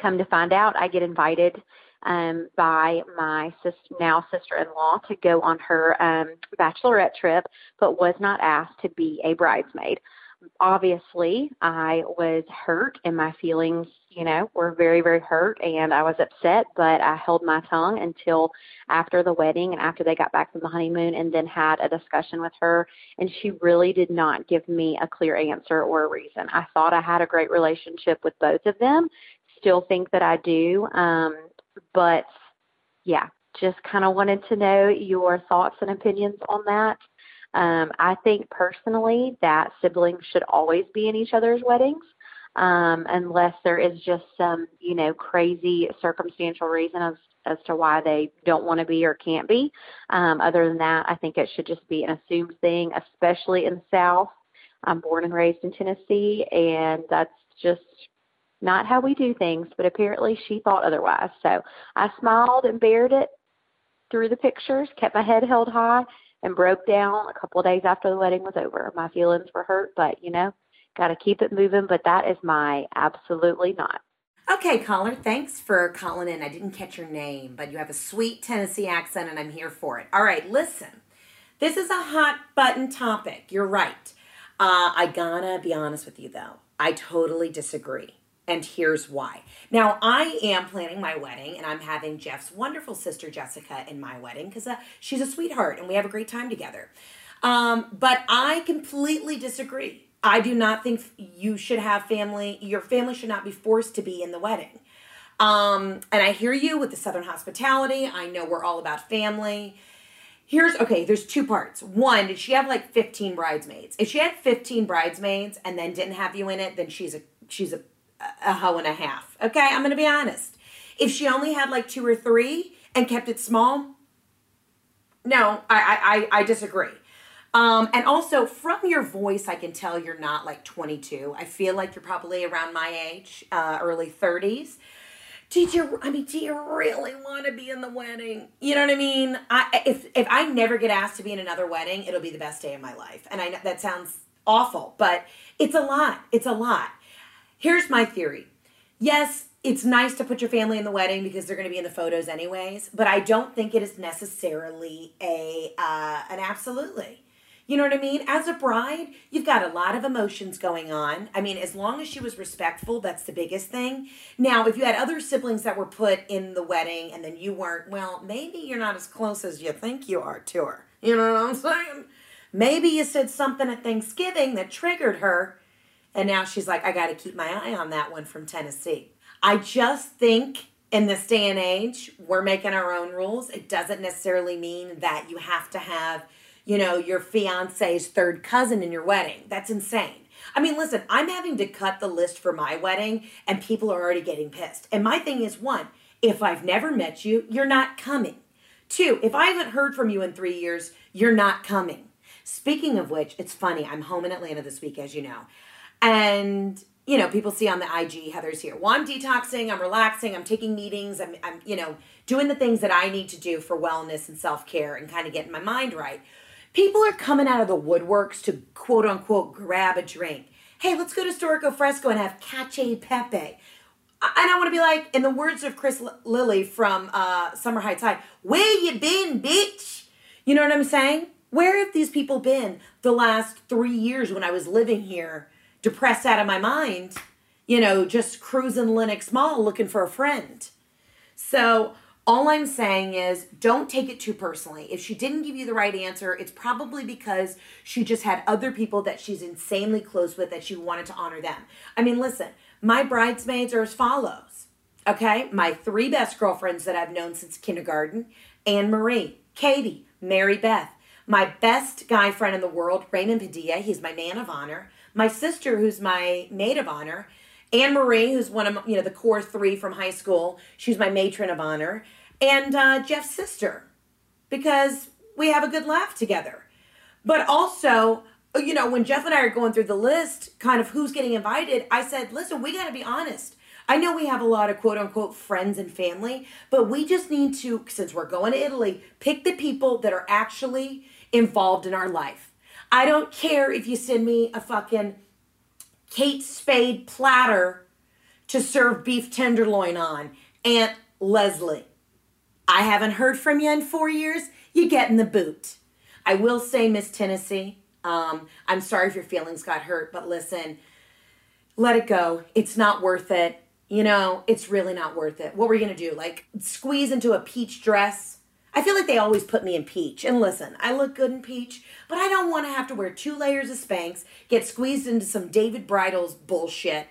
Come to find out, I get invited um, by my sis- now sister-in-law to go on her um, bachelorette trip, but was not asked to be a bridesmaid. obviously, I was hurt and my feelings, you know, were very, very hurt and I was upset, but I held my tongue until after the wedding and after they got back from the honeymoon and then had a discussion with her. And she really did not give me a clear answer or a reason. I thought I had a great relationship with both of them, still think that I do. Um, but yeah, just kind of wanted to know your thoughts and opinions on that. Um, I think personally that siblings should always be in each other's weddings, um, unless there is just some, you know, crazy circumstantial reason as as to why they don't want to be or can't be. Um, other than that, I think it should just be an assumed thing, especially in the South. I'm born and raised in Tennessee, and that's just not how we do things. But apparently, she thought otherwise. So I smiled and bared it through the pictures, kept my head held high, and broke down a couple of days after the wedding was over. My feelings were hurt, but you know, got to keep it moving. But that is my absolutely not. Okay, caller, thanks for calling in. I didn't catch your name, but you have a sweet Tennessee accent and I'm here for it. All right, listen. This is a hot button topic. You're right. Uh, I gotta be honest with you though. I totally disagree. And here's why. Now, I am planning my wedding and I'm having Jeff's wonderful sister Jessica in my wedding because uh, she's a sweetheart and we have a great time together. Um, but I completely disagree. I do not think you should have family, your family should not be forced to be in the wedding. Um, and I hear you with the Southern hospitality. I know we're all about family. Here's okay, there's two parts. One, did she have like 15 bridesmaids? If she had 15 bridesmaids and then didn't have you in it, then she's a she's a a hoe and a half. Okay, I'm going to be honest. If she only had like two or three and kept it small, no, I I, I disagree. Um, and also from your voice, I can tell you're not like 22. I feel like you're probably around my age, uh, early 30s. Did you? I mean, do you really want to be in the wedding? You know what I mean? I if if I never get asked to be in another wedding, it'll be the best day of my life. And I know that sounds awful, but it's a lot. It's a lot. Here's my theory. Yes, it's nice to put your family in the wedding because they're going to be in the photos anyways, but I don't think it is necessarily a uh, an absolutely. You know what I mean? As a bride, you've got a lot of emotions going on. I mean, as long as she was respectful, that's the biggest thing. Now, if you had other siblings that were put in the wedding and then you weren't, well, maybe you're not as close as you think you are to her. You know what I'm saying? Maybe you said something at Thanksgiving that triggered her and now she's like, I got to keep my eye on that one from Tennessee. I just think in this day and age, we're making our own rules. It doesn't necessarily mean that you have to have, you know, your fiance's third cousin in your wedding. That's insane. I mean, listen, I'm having to cut the list for my wedding and people are already getting pissed. And my thing is one, if I've never met you, you're not coming. Two, if I haven't heard from you in three years, you're not coming. Speaking of which, it's funny, I'm home in Atlanta this week, as you know. And you know, people see on the IG, Heather's here. Well, I'm detoxing, I'm relaxing, I'm taking meetings, I'm, I'm, you know, doing the things that I need to do for wellness and self care and kind of getting my mind right. People are coming out of the woodworks to quote unquote grab a drink. Hey, let's go to Storico Fresco and have cacio pepe. And I want to be like, in the words of Chris L- Lilley from uh, Summer High, where you been, bitch? You know what I'm saying? Where have these people been the last three years when I was living here? Depressed out of my mind, you know, just cruising Lenox Mall looking for a friend. So, all I'm saying is don't take it too personally. If she didn't give you the right answer, it's probably because she just had other people that she's insanely close with that she wanted to honor them. I mean, listen, my bridesmaids are as follows. Okay? My three best girlfriends that I've known since kindergarten Anne Marie, Katie, Mary Beth, my best guy friend in the world, Raymond Padilla, he's my man of honor my sister, who's my maid of honor, Anne Marie, who's one of you know the core three from high school. She's my matron of honor, and uh, Jeff's sister, because we have a good laugh together. But also, you know, when Jeff and I are going through the list, kind of who's getting invited, I said, listen, we got to be honest. I know we have a lot of quote unquote friends and family, but we just need to, since we're going to Italy, pick the people that are actually involved in our life I don't care if you send me a fucking Kate Spade platter to serve beef tenderloin on. Aunt Leslie, I haven't heard from you in four years. You get in the boot. I will say, Miss Tennessee, Um, I'm sorry if your feelings got hurt, but listen, let it go. It's not worth it. You know, it's really not worth it. What were you to do? Like squeeze into a peach dress? I feel like they always put me in peach. And listen, I look good in peach, but I don't want to have to wear two layers of Spanx, get squeezed into some David Bridal's bullshit.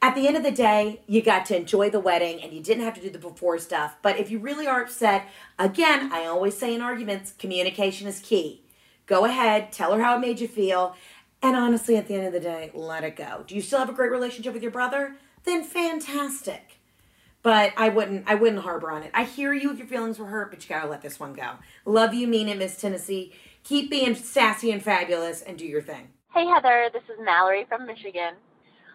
At the end of the day, you got to enjoy the wedding and you didn't have to do the before stuff. But if you really are upset, again, I always say in arguments, communication is key. Go ahead, tell her how it made you feel, and honestly, at the end of the day, let it go. Do you still have a great relationship with your brother? Then fantastic. But I wouldn't I wouldn't harbor on it. I hear you if your feelings were hurt, but you gotta let this one go. Love you, mean it, Miss Tennessee. Keep being sassy and fabulous and do your thing. Hey Heather, this is Mallory from Michigan.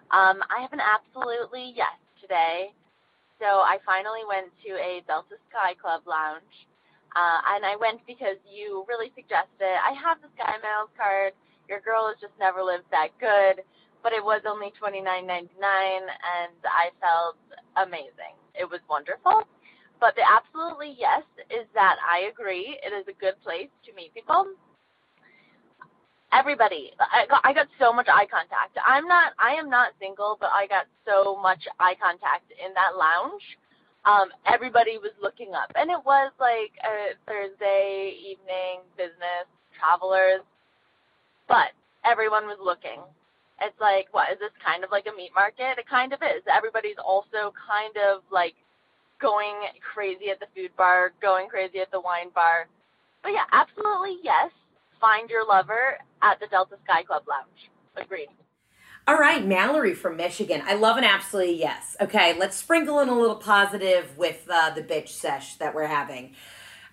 Um, I have an absolutely yes today. So I finally went to a Delta Sky Club lounge. Uh, and I went because you really suggested. I have the Sky Miles card. Your girl has just never lived that good, but it was only twenty nine ninety nine, and I felt amazing. It was wonderful. But the absolutely yes is that I agree. It is a good place to meet people. Everybody, I got, I got so much eye contact. I'm not, I am not single, but I got so much eye contact in that lounge um, everybody was looking up. And it was like a Thursday evening business, travelers, but everyone was looking. It's like, what, is this kind of like a meat market? It kind of is. Everybody's also kind of like going crazy at the food bar, going crazy at the wine bar. But yeah, absolutely yes. Find your lover at the Delta Sky Club Lounge. Agreed. All right, Mallory from Michigan. I love an absolutely yes. Okay, let's sprinkle in a little positive with uh, the bitch sesh that we're having.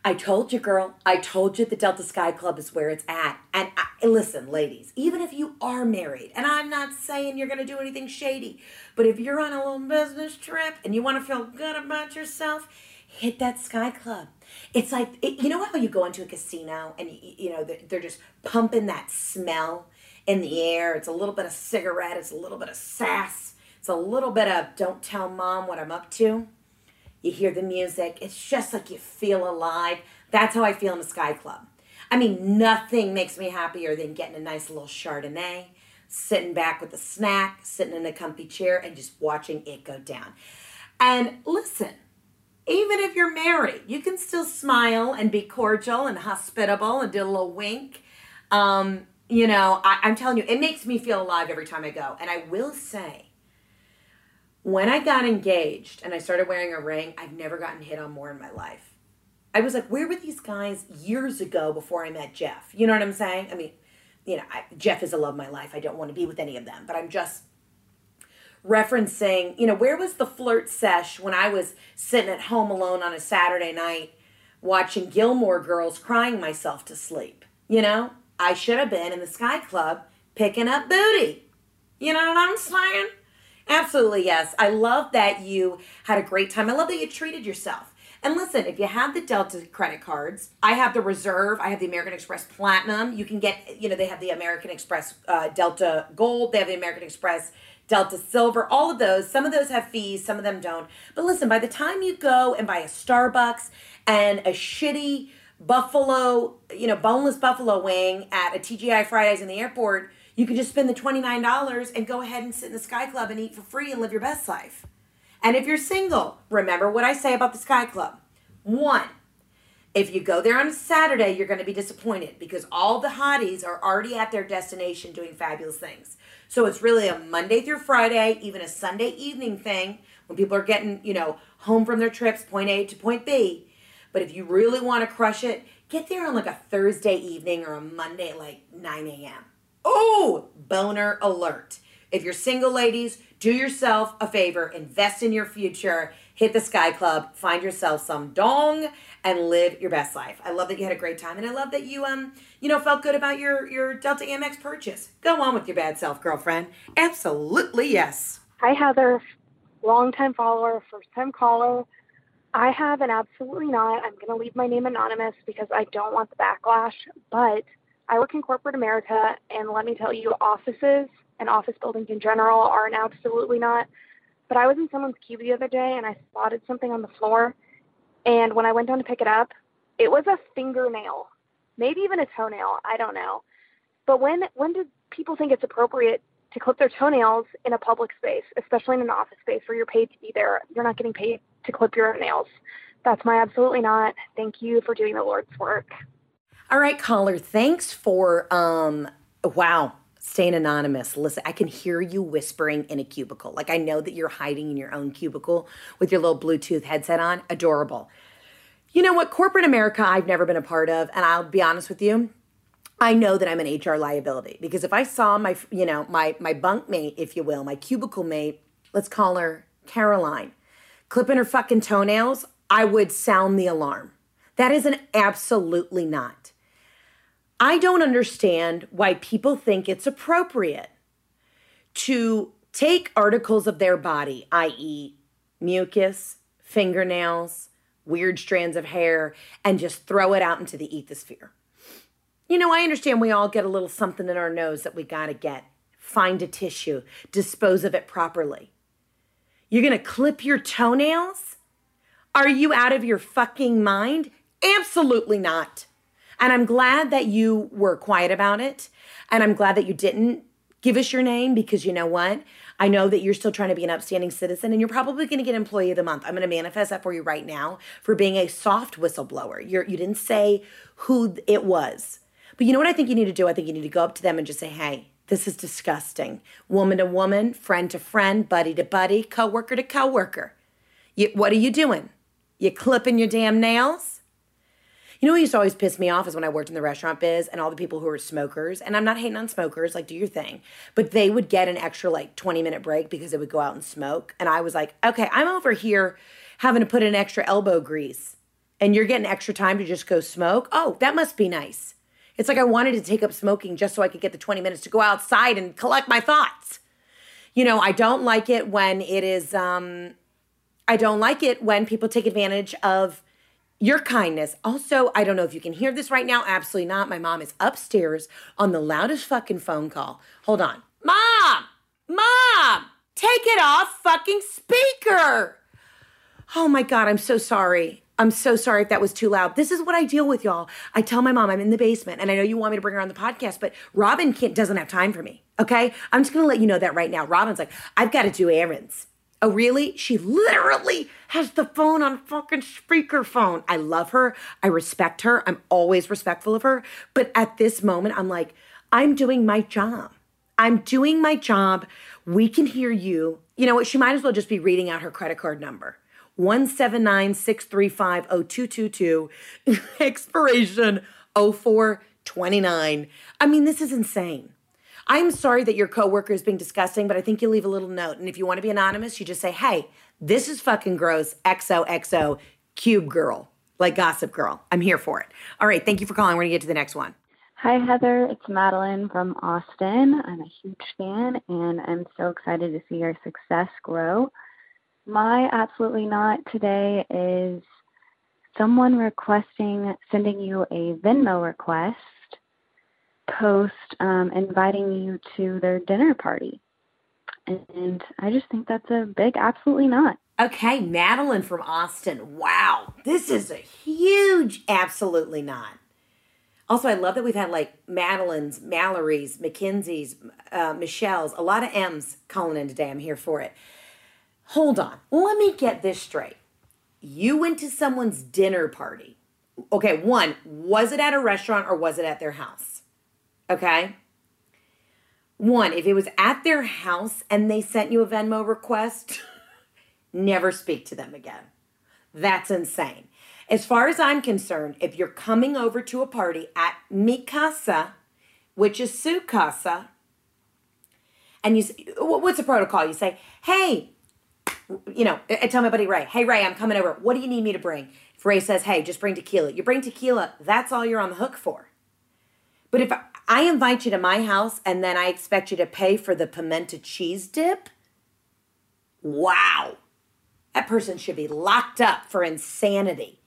I told you, girl. I told you the Delta Sky Club is where it's at. And I, listen, ladies, even if you are married, and I'm not saying you're going to do anything shady, but if you're on a little business trip and you want to feel good about yourself, hit that Sky Club. It's like, it, you know how you go into a casino and, you, you know, they're, they're just pumping that smell in the air. It's a little bit of cigarette, it's a little bit of sass, it's a little bit of don't tell mom what I'm up to. You hear the music, it's just like you feel alive. That's how I feel in the Sky Club. I mean, nothing makes me happier than getting a nice little Chardonnay, sitting back with a snack, sitting in a comfy chair, and just watching it go down. And listen, even if you're married, you can still smile and be cordial and hospitable and do a little wink. Um, you know, I, I'm telling you, it makes me feel alive every time I go. And I will say, when I got engaged and I started wearing a ring, I've never gotten hit on more in my life. I was like, where were these guys years ago before I met Jeff? You know what I'm saying? I mean, you know, I, Jeff is a love of my life. I don't want to be with any of them, but I'm just referencing, you know, where was the flirt sesh when I was sitting at home alone on a Saturday night watching Gilmore Girls crying myself to sleep? You know, I should have been in the Sky Club picking up booty. You know what I'm saying? Absolutely, yes. I love that you had a great time. I love that you treated yourself. And listen, if you have the Delta credit cards, I have the Reserve, I have the American Express Platinum. You can get, you know, they have the American Express uh, Delta Gold, they have the American Express Delta Silver, all of those. Some of those have fees, some of them don't. But listen, by the time you go and buy a Starbucks and a shitty buffalo, you know, boneless buffalo wing at a TGI Fridays in the airport, you can just spend the $29 and go ahead and sit in the Sky Club and eat for free and live your best life. And if you're single, remember what I say about the Sky Club. One, if you go there on a Saturday, you're going to be disappointed because all the hotties are already at their destination doing fabulous things. So it's really a Monday through Friday, even a Sunday evening thing when people are getting, you know, home from their trips, point A to point B. But if you really want to crush it, get there on like a Thursday evening or a Monday like 9 a.m. Oh, boner alert. If you're single ladies, do yourself a favor, invest in your future, hit the Sky Club, find yourself some dong and live your best life. I love that you had a great time and I love that you um you know felt good about your your Delta Amex purchase. Go on with your bad self, girlfriend. Absolutely yes. Hi Heather, longtime follower, first time caller. I have an absolutely not. I'm going to leave my name anonymous because I don't want the backlash. But I work in corporate America, and let me tell you, offices and office buildings in general are an absolutely not. But I was in someone's cube the other day and I spotted something on the floor. And when I went down to pick it up, it was a fingernail, maybe even a toenail. I don't know. But when when do people think it's appropriate to clip their toenails in a public space, especially in an office space where you're paid to be there? You're not getting paid to clip your own nails. That's my absolutely not. Thank you for doing the Lord's work. All right, caller. Thanks for um. Wow, staying anonymous. Listen, I can hear you whispering in a cubicle. Like I know that you're hiding in your own cubicle with your little Bluetooth headset on. Adorable. You know what? Corporate America, I've never been a part of, and I'll be honest with you. I know that I'm an HR liability because if I saw my, you know, my my bunk mate, if you will, my cubicle mate, let's call her Caroline, clipping her fucking toenails, I would sound the alarm. That is an absolutely not. I don't understand why people think it's appropriate to take articles of their body, i.e., mucus, fingernails, weird strands of hair, and just throw it out into the ethosphere. You know, I understand we all get a little something in our nose that we got to get. Find a tissue, dispose of it properly. You're going to clip your toenails? Are you out of your fucking mind? Absolutely not. And I'm glad that you were quiet about it. And I'm glad that you didn't give us your name because you know what? I know that you're still trying to be an upstanding citizen and you're probably going to get employee of the month. I'm going to manifest that for you right now for being a soft whistleblower. You're, you didn't say who it was. But you know what I think you need to do? I think you need to go up to them and just say, hey, this is disgusting. Woman to woman, friend to friend, buddy to buddy, coworker to coworker. You, what are you doing? You clipping your damn nails? You know what used to always piss me off is when I worked in the restaurant biz and all the people who were smokers, and I'm not hating on smokers, like do your thing, but they would get an extra like 20 minute break because they would go out and smoke. And I was like, okay, I'm over here having to put in extra elbow grease and you're getting extra time to just go smoke. Oh, that must be nice. It's like I wanted to take up smoking just so I could get the 20 minutes to go outside and collect my thoughts. You know, I don't like it when it is, um, I don't like it when people take advantage of your kindness. Also, I don't know if you can hear this right now. Absolutely not. My mom is upstairs on the loudest fucking phone call. Hold on. Mom! Mom! Take it off fucking speaker! Oh my God, I'm so sorry. I'm so sorry if that was too loud. This is what I deal with, y'all. I tell my mom I'm in the basement, and I know you want me to bring her on the podcast, but Robin can't, doesn't have time for me. Okay, I'm just gonna let you know that right now. Robin's like, I've got to do errands. Oh, really? She literally has the phone on fucking speakerphone. I love her. I respect her. I'm always respectful of her. But at this moment, I'm like, I'm doing my job. I'm doing my job. We can hear you. You know what? She might as well just be reading out her credit card number 179 635 0222, expiration 0429. I mean, this is insane. I'm sorry that your coworker is being disgusting, but I think you leave a little note. And if you want to be anonymous, you just say, hey, this is fucking gross, XOXO, cube girl, like gossip girl. I'm here for it. All right, thank you for calling. We're going to get to the next one. Hi, Heather. It's Madeline from Austin. I'm a huge fan, and I'm so excited to see your success grow. My absolutely not today is someone requesting sending you a Venmo request post um, inviting you to their dinner party. And I just think that's a big absolutely not. Okay, Madeline from Austin. Wow, this is a huge absolutely not. Also, I love that we've had like Madeline's, Mallory's, Mackenzie's, uh, Michelle's, a lot of M's calling in today. I'm here for it. Hold on. Let me get this straight. You went to someone's dinner party. Okay, one, was it at a restaurant or was it at their house? Okay. One, if it was at their house and they sent you a Venmo request, never speak to them again. That's insane. As far as I'm concerned, if you're coming over to a party at mi casa, which is su casa, and you what's the protocol? You say, hey, you know, I tell my buddy Ray, hey Ray, I'm coming over. What do you need me to bring? If Ray says, hey, just bring tequila, you bring tequila. That's all you're on the hook for. But if I invite you to my house and then I expect you to pay for the pimento cheese dip, wow, that person should be locked up for insanity.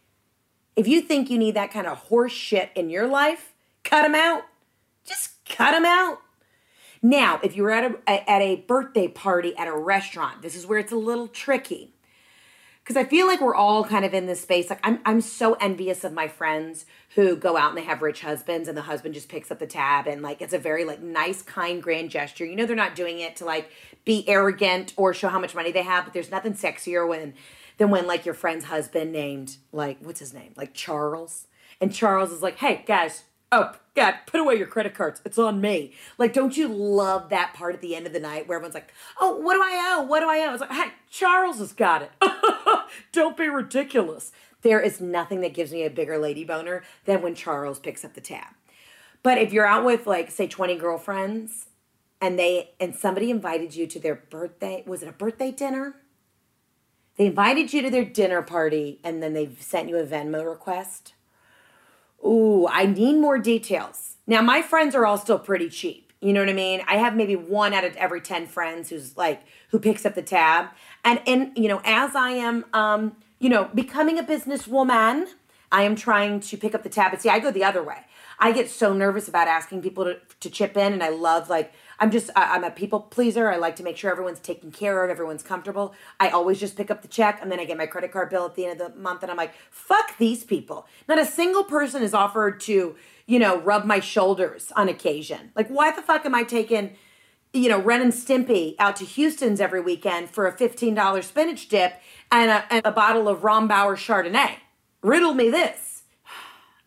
If you think you need that kind of horse shit in your life, cut them out. Just cut them out. Now, if you were at a, at a birthday party at a restaurant, this is where it's a little tricky. Because I feel like we're all kind of in this space. Like I'm, I'm so envious of my friends who go out and they have rich husbands, and the husband just picks up the tab, and like it's a very like nice, kind, grand gesture. You know, they're not doing it to like be arrogant or show how much money they have, but there's nothing sexier when than when like your friend's husband named like what's his name, like Charles, and Charles is like, hey guys, oh God, put away your credit cards. It's on me. Like, don't you love that part at the end of the night where everyone's like, oh, what do I owe? What do I owe? It's like, hey, Charles has got it. don't be ridiculous. There is nothing that gives me a bigger lady boner than when Charles picks up the tab. But if you're out with like say 20 girlfriends and they and somebody invited you to their birthday, was it a birthday dinner? They invited you to their dinner party and then they sent you a Venmo request Ooh, I need more details. Now, my friends are all still pretty cheap. You know what I mean? I have maybe one out of every 10 friends who's like, who picks up the tab. And, and you know, as I am, um, you know, becoming a businesswoman, I am trying to pick up the tab. But see, I go the other way. I get so nervous about asking people to, to chip in, and I love like I'm just I'm a people pleaser. I like to make sure everyone's taken care of, everyone's comfortable. I always just pick up the check, and then I get my credit card bill at the end of the month, and I'm like, fuck these people. Not a single person is offered to you know rub my shoulders on occasion. Like, why the fuck am I taking? you know, Ren and Stimpy out to Houston's every weekend for a $15 spinach dip and a, and a bottle of Rombauer Chardonnay. Riddle me this.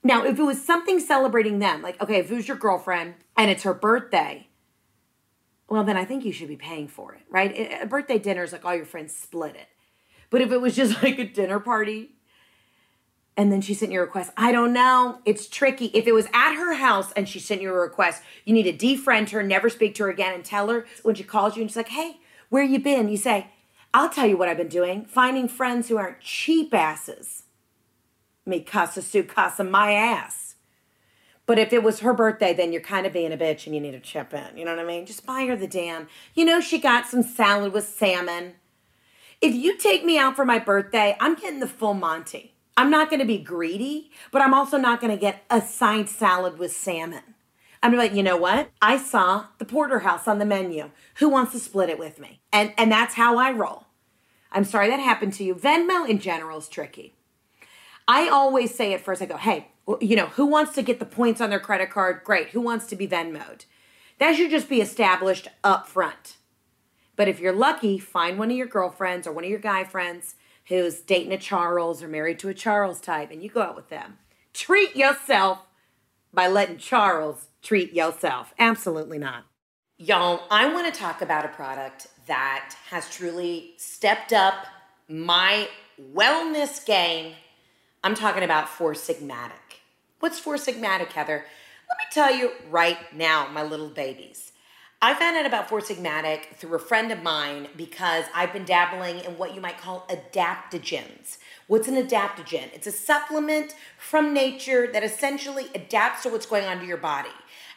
Now, if it was something celebrating them, like, okay, if it was your girlfriend and it's her birthday, well, then I think you should be paying for it, right? A birthday dinner is like all your friends split it. But if it was just like a dinner party and then she sent you a request, I don't know. It's tricky. If it was at her house and she sent you a request, you need to defriend her, never speak to her again, and tell her when she calls you and she's like, hey, where you been? You say, I'll tell you what I've been doing finding friends who aren't cheap asses me casa su casa my ass. But if it was her birthday, then you're kind of being a bitch and you need to chip in. You know what I mean? Just buy her the damn. You know, she got some salad with salmon. If you take me out for my birthday, I'm getting the full Monty. I'm not going to be greedy, but I'm also not going to get a side salad with salmon. I'm like, you know what? I saw the porterhouse on the menu. Who wants to split it with me? And and that's how I roll. I'm sorry that happened to you. Venmo in general is tricky. I always say at first, I go, hey, you know, who wants to get the points on their credit card? Great. Who wants to be Venmoed? That should just be established up front. But if you're lucky, find one of your girlfriends or one of your guy friends who's dating a Charles or married to a Charles type and you go out with them. Treat yourself by letting Charles treat yourself. Absolutely not. Y'all, I want to talk about a product that has truly stepped up my wellness game I'm talking about Four Sigmatic. What's Four Sigmatic, Heather? Let me tell you right now, my little babies. I found out about Four Sigmatic through a friend of mine because I've been dabbling in what you might call adaptogens. What's an adaptogen? It's a supplement from nature that essentially adapts to what's going on to your body.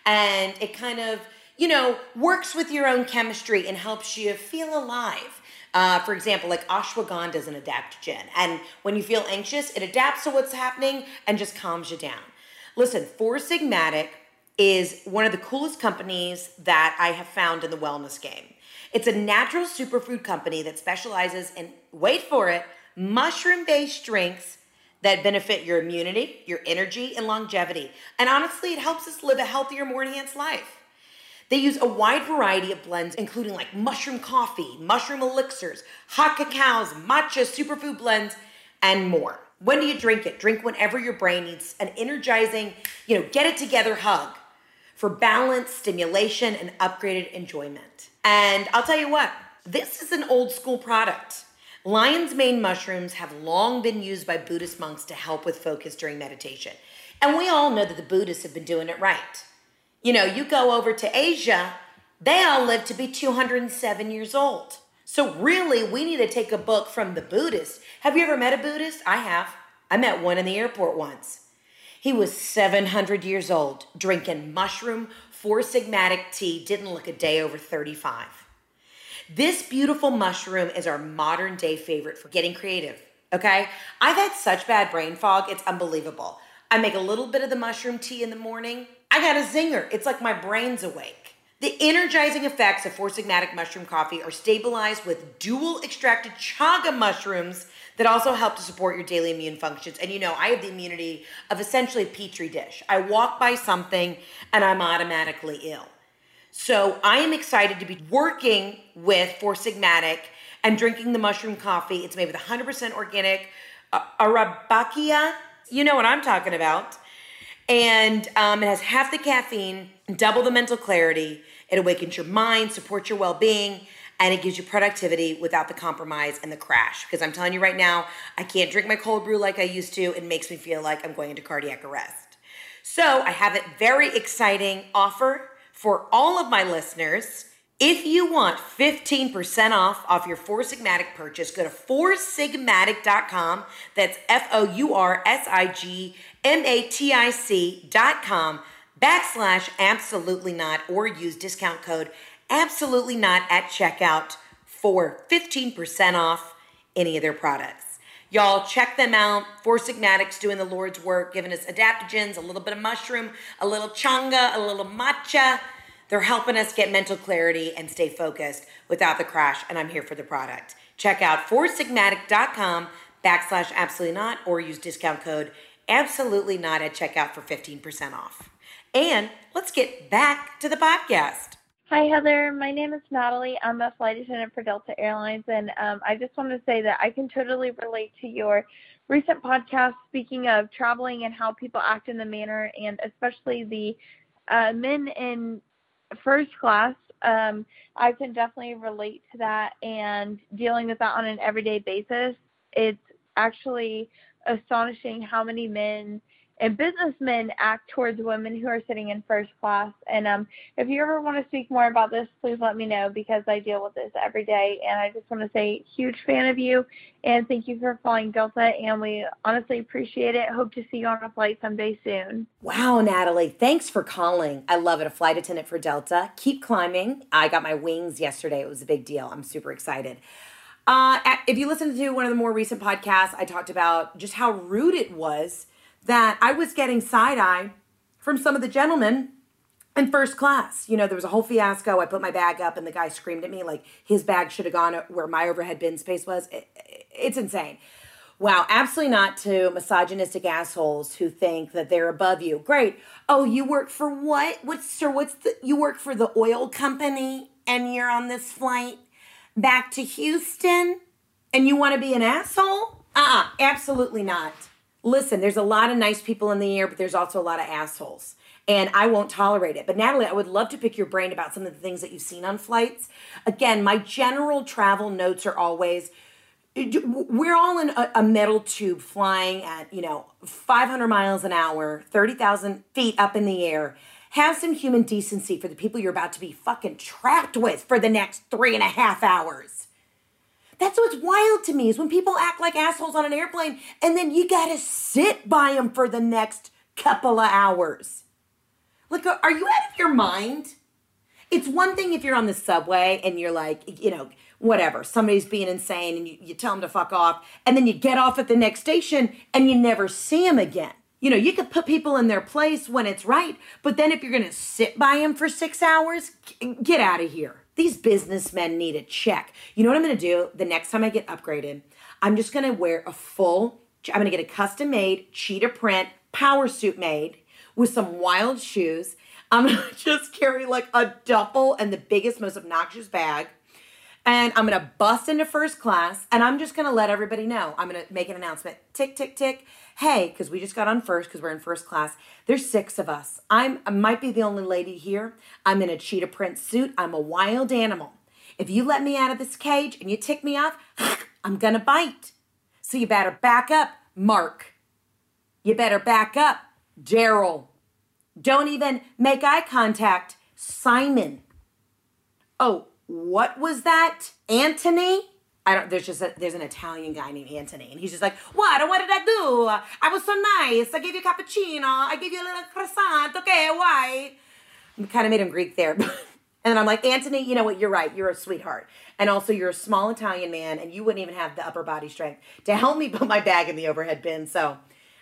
And it kind of, you know, works with your own chemistry and helps you feel alive. Uh, for example, like ashwagandha is an adaptogen. And when you feel anxious, it adapts to what's happening and just calms you down. Listen, Four Sigmatic is one of the coolest companies that I have found in the wellness game. It's a natural superfood company that specializes in, wait for it, mushroom based drinks that benefit your immunity, your energy, and longevity. And honestly, it helps us live a healthier, more enhanced life. They use a wide variety of blends, including like mushroom coffee, mushroom elixirs, hot cacaos, matcha, superfood blends, and more. When do you drink it? Drink whenever your brain needs an energizing, you know, get it together hug for balance, stimulation, and upgraded enjoyment. And I'll tell you what, this is an old school product. Lion's mane mushrooms have long been used by Buddhist monks to help with focus during meditation. And we all know that the Buddhists have been doing it right. You know, you go over to Asia, they all live to be 207 years old. So, really, we need to take a book from the Buddhist. Have you ever met a Buddhist? I have. I met one in the airport once. He was 700 years old, drinking mushroom four sigmatic tea, didn't look a day over 35. This beautiful mushroom is our modern day favorite for getting creative. Okay? I've had such bad brain fog, it's unbelievable. I make a little bit of the mushroom tea in the morning. I got a zinger. It's like my brain's awake. The energizing effects of Four Sigmatic mushroom coffee are stabilized with dual extracted chaga mushrooms that also help to support your daily immune functions. And you know, I have the immunity of essentially a petri dish. I walk by something and I'm automatically ill. So I am excited to be working with Four Sigmatic and drinking the mushroom coffee. It's made with 100% organic uh, Arabica. You know what I'm talking about. And um, it has half the caffeine, double the mental clarity. It awakens your mind, supports your well being, and it gives you productivity without the compromise and the crash. Because I'm telling you right now, I can't drink my cold brew like I used to. It makes me feel like I'm going into cardiac arrest. So I have a very exciting offer for all of my listeners. If you want 15% off off your Four Sigmatic purchase, go to foursigmatic.com. That's F O U R S I G M A T I C.com backslash absolutely not or use discount code absolutely not at checkout for 15% off any of their products. Y'all check them out. Four Sigmatics doing the Lord's work, giving us adaptogens, a little bit of mushroom, a little changa, a little matcha. They're helping us get mental clarity and stay focused without the crash, and I'm here for the product. Check out foursigmatic.com backslash absolutely not or use discount code absolutely not at checkout for 15% off. And let's get back to the podcast. Hi, Heather. My name is Natalie. I'm a flight attendant for Delta Airlines, and um, I just want to say that I can totally relate to your recent podcast speaking of traveling and how people act in the manner, and especially the uh, men in first class. Um, I can definitely relate to that, and dealing with that on an everyday basis. It's actually astonishing how many men and businessmen act towards women who are sitting in first class. And um, if you ever want to speak more about this, please let me know because I deal with this every day. And I just want to say, huge fan of you and thank you for flying Delta. And we honestly appreciate it. Hope to see you on a flight someday soon. Wow, Natalie, thanks for calling. I love it. A flight attendant for Delta. Keep climbing. I got my wings yesterday. It was a big deal. I'm super excited. Uh, if you listen to one of the more recent podcasts, I talked about just how rude it was that I was getting side eye from some of the gentlemen in first class. You know, there was a whole fiasco. I put my bag up and the guy screamed at me like his bag should have gone where my overhead bin space was. It, it's insane. Wow, absolutely not to misogynistic assholes who think that they're above you. Great. Oh, you work for what? What's sir, what's the you work for the oil company and you're on this flight back to Houston and you want to be an asshole? Uh-uh, absolutely not listen, there's a lot of nice people in the air, but there's also a lot of assholes. And I won't tolerate it. But Natalie, I would love to pick your brain about some of the things that you've seen on flights. Again, my general travel notes are always we're all in a, a metal tube flying at, you know, 500 miles an hour, 30,000 feet up in the air. Have some human decency for the people you're about to be fucking trapped with for the next three and a half hours. That's what's wild to me is when people act like assholes on an airplane and then you gotta sit by them for the next couple of hours. Like, are you out of your mind? It's one thing if you're on the subway and you're like, you know, whatever, somebody's being insane and you, you tell them to fuck off, and then you get off at the next station and you never see them again. You know, you could put people in their place when it's right, but then if you're gonna sit by them for six hours, get out of here. These businessmen need a check. You know what I'm gonna do the next time I get upgraded? I'm just gonna wear a full, I'm gonna get a custom made cheetah print power suit made with some wild shoes. I'm gonna just carry like a duffel and the biggest, most obnoxious bag. And I'm gonna bust into first class and I'm just gonna let everybody know. I'm gonna make an announcement. Tick, tick, tick hey, because we just got on first because we're in first class. There's six of us. I'm I might be the only lady here. I'm in a cheetah print suit. I'm a wild animal. If you let me out of this cage and you tick me off, I'm gonna bite. So you better back up, Mark. You better back up, Daryl. Don't even make eye contact, Simon. Oh, what was that? Anthony? I don't. There's just a, there's an Italian guy named Anthony, and he's just like, "What? What did I do? I was so nice. I gave you a cappuccino. I gave you a little croissant. Okay, why?" kind of made him Greek there, and then I'm like, Anthony, you know what? You're right. You're a sweetheart, and also you're a small Italian man, and you wouldn't even have the upper body strength to help me put my bag in the overhead bin. So,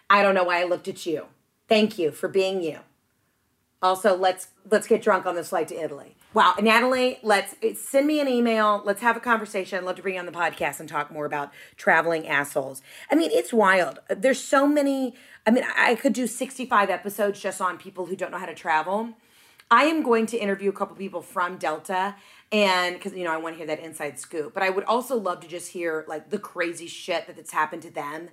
I don't know why I looked at you. Thank you for being you. Also, let's let's get drunk on this flight to Italy. Wow, Natalie, let's eh, send me an email. Let's have a conversation. I'd love to bring you on the podcast and talk more about traveling assholes. I mean, it's wild. Uh, there's so many. I mean, I could do 65 episodes just on people who don't know how to travel. I am going to interview a couple people from Delta and because you know I want to hear that inside scoop, but I would also love to just hear like the crazy shit that that's happened to them.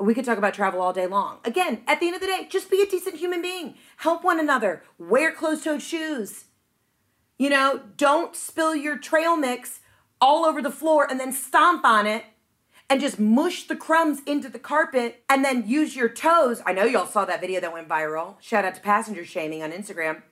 We could talk about travel all day long. Again, at the end of the day, just be a decent human being. Help one another. Wear closed-toed shoes you know, don't spill your trail mix all over the floor and then stomp on it and just mush the crumbs into the carpet and then use your toes. I know y'all saw that video that went viral. Shout out to passenger shaming on Instagram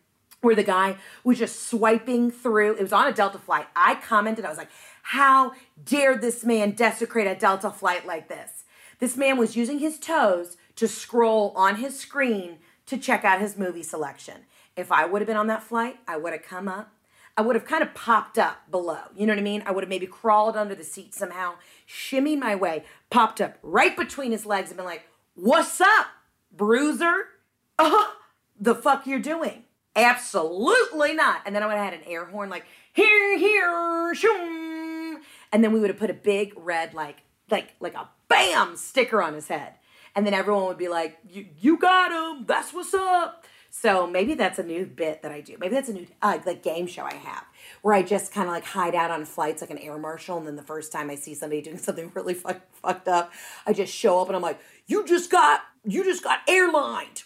where the guy was just swiping through. It was on a Delta flight. I commented, I was like, how dare this man desecrate a Delta flight like this? This man was using his toes to scroll on his screen to check out his movie selection. If I would have been on that flight, I would have come up I would have kind of popped up below. You know what I mean? I would have maybe crawled under the seat somehow, shimmied my way, popped up right between his legs and been like, What's up, bruiser? Uh, the fuck you're doing? Absolutely not. And then I would have had an air horn like, Here, here, shoom. And then we would have put a big red, like, like, like a bam sticker on his head. And then everyone would be like, You, you got him. That's what's up. So maybe that's a new bit that I do. Maybe that's a new uh, like game show I have where I just kind of like hide out on flights like an air marshal, and then the first time I see somebody doing something really fuck, fucked up, I just show up and I'm like, "You just got you just got airlined."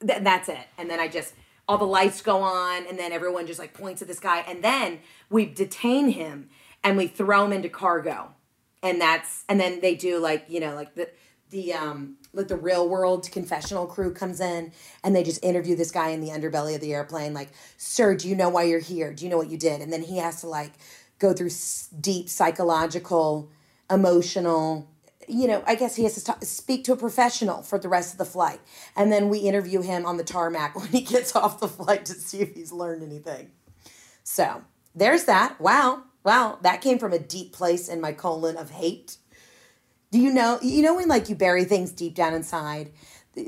Th- that's it. And then I just all the lights go on, and then everyone just like points at this guy, and then we detain him and we throw him into cargo, and that's and then they do like you know like the the um like the real world confessional crew comes in and they just interview this guy in the underbelly of the airplane like sir do you know why you're here? Do you know what you did? And then he has to like go through deep psychological emotional you know i guess he has to talk, speak to a professional for the rest of the flight. And then we interview him on the tarmac when he gets off the flight to see if he's learned anything. So there's that. Wow. Wow. That came from a deep place in my colon of hate do you know you know when like you bury things deep down inside?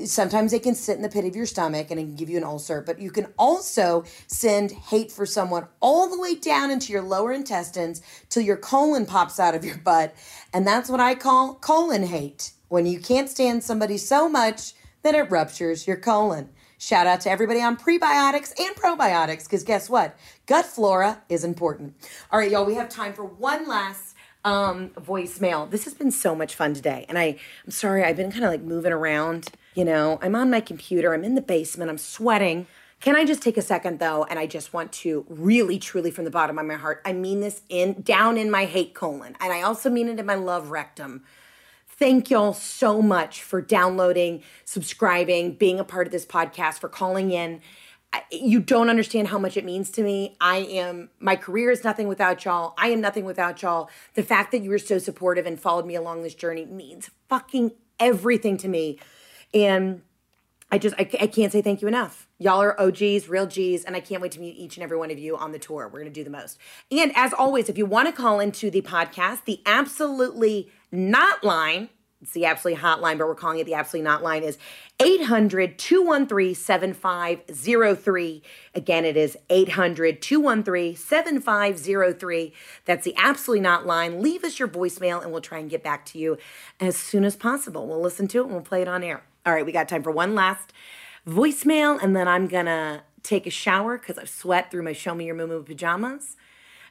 Sometimes they can sit in the pit of your stomach and it can give you an ulcer, but you can also send hate for someone all the way down into your lower intestines till your colon pops out of your butt. And that's what I call colon hate. When you can't stand somebody so much that it ruptures your colon. Shout out to everybody on prebiotics and probiotics, because guess what? Gut flora is important. All right, y'all, we have time for one last um, voicemail. This has been so much fun today. And I, I'm sorry, I've been kind of like moving around. You know, I'm on my computer, I'm in the basement, I'm sweating. Can I just take a second though? And I just want to really, truly, from the bottom of my heart, I mean this in down in my hate colon. And I also mean it in my love rectum. Thank y'all so much for downloading, subscribing, being a part of this podcast, for calling in you don't understand how much it means to me. I am, my career is nothing without y'all. I am nothing without y'all. The fact that you were so supportive and followed me along this journey means fucking everything to me. And I just, I, I can't say thank you enough. Y'all are OGs, real G's, and I can't wait to meet each and every one of you on the tour. We're going to do the most. And as always, if you want to call into the podcast, the absolutely not line, it's the Absolutely Hotline, but we're calling it the Absolutely Not line, is 800 213 7503. Again, it is 800 213 7503. That's the Absolutely Not line. Leave us your voicemail and we'll try and get back to you as soon as possible. We'll listen to it and we'll play it on air. All right, we got time for one last voicemail, and then I'm going to take a shower because I've sweat through my Show Me Your Mumu pajamas.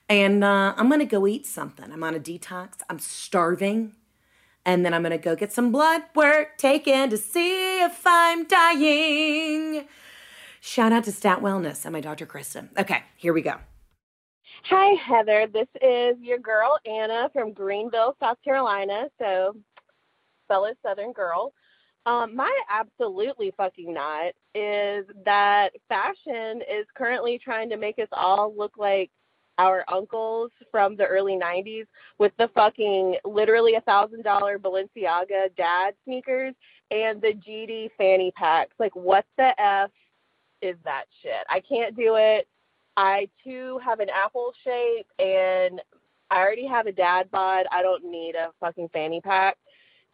And uh, I'm going to go eat something. I'm on a detox. I'm starving and then I'm gonna go get some blood work taken to see if I'm dying. Shout out to Stat Wellness and my Dr. Kristen. Okay, here we go. Hi, Heather. This is your girl, Anna from Greenville, South Carolina. So, fellow Southern girl. Um, my absolutely fucking not is that fashion is currently trying to make us all look like our uncles from the early 90s with the fucking literally a thousand dollar Balenciaga dad sneakers and the GD fanny packs. Like, what the F is that shit? I can't do it. I too have an apple shape and I already have a dad bod. I don't need a fucking fanny pack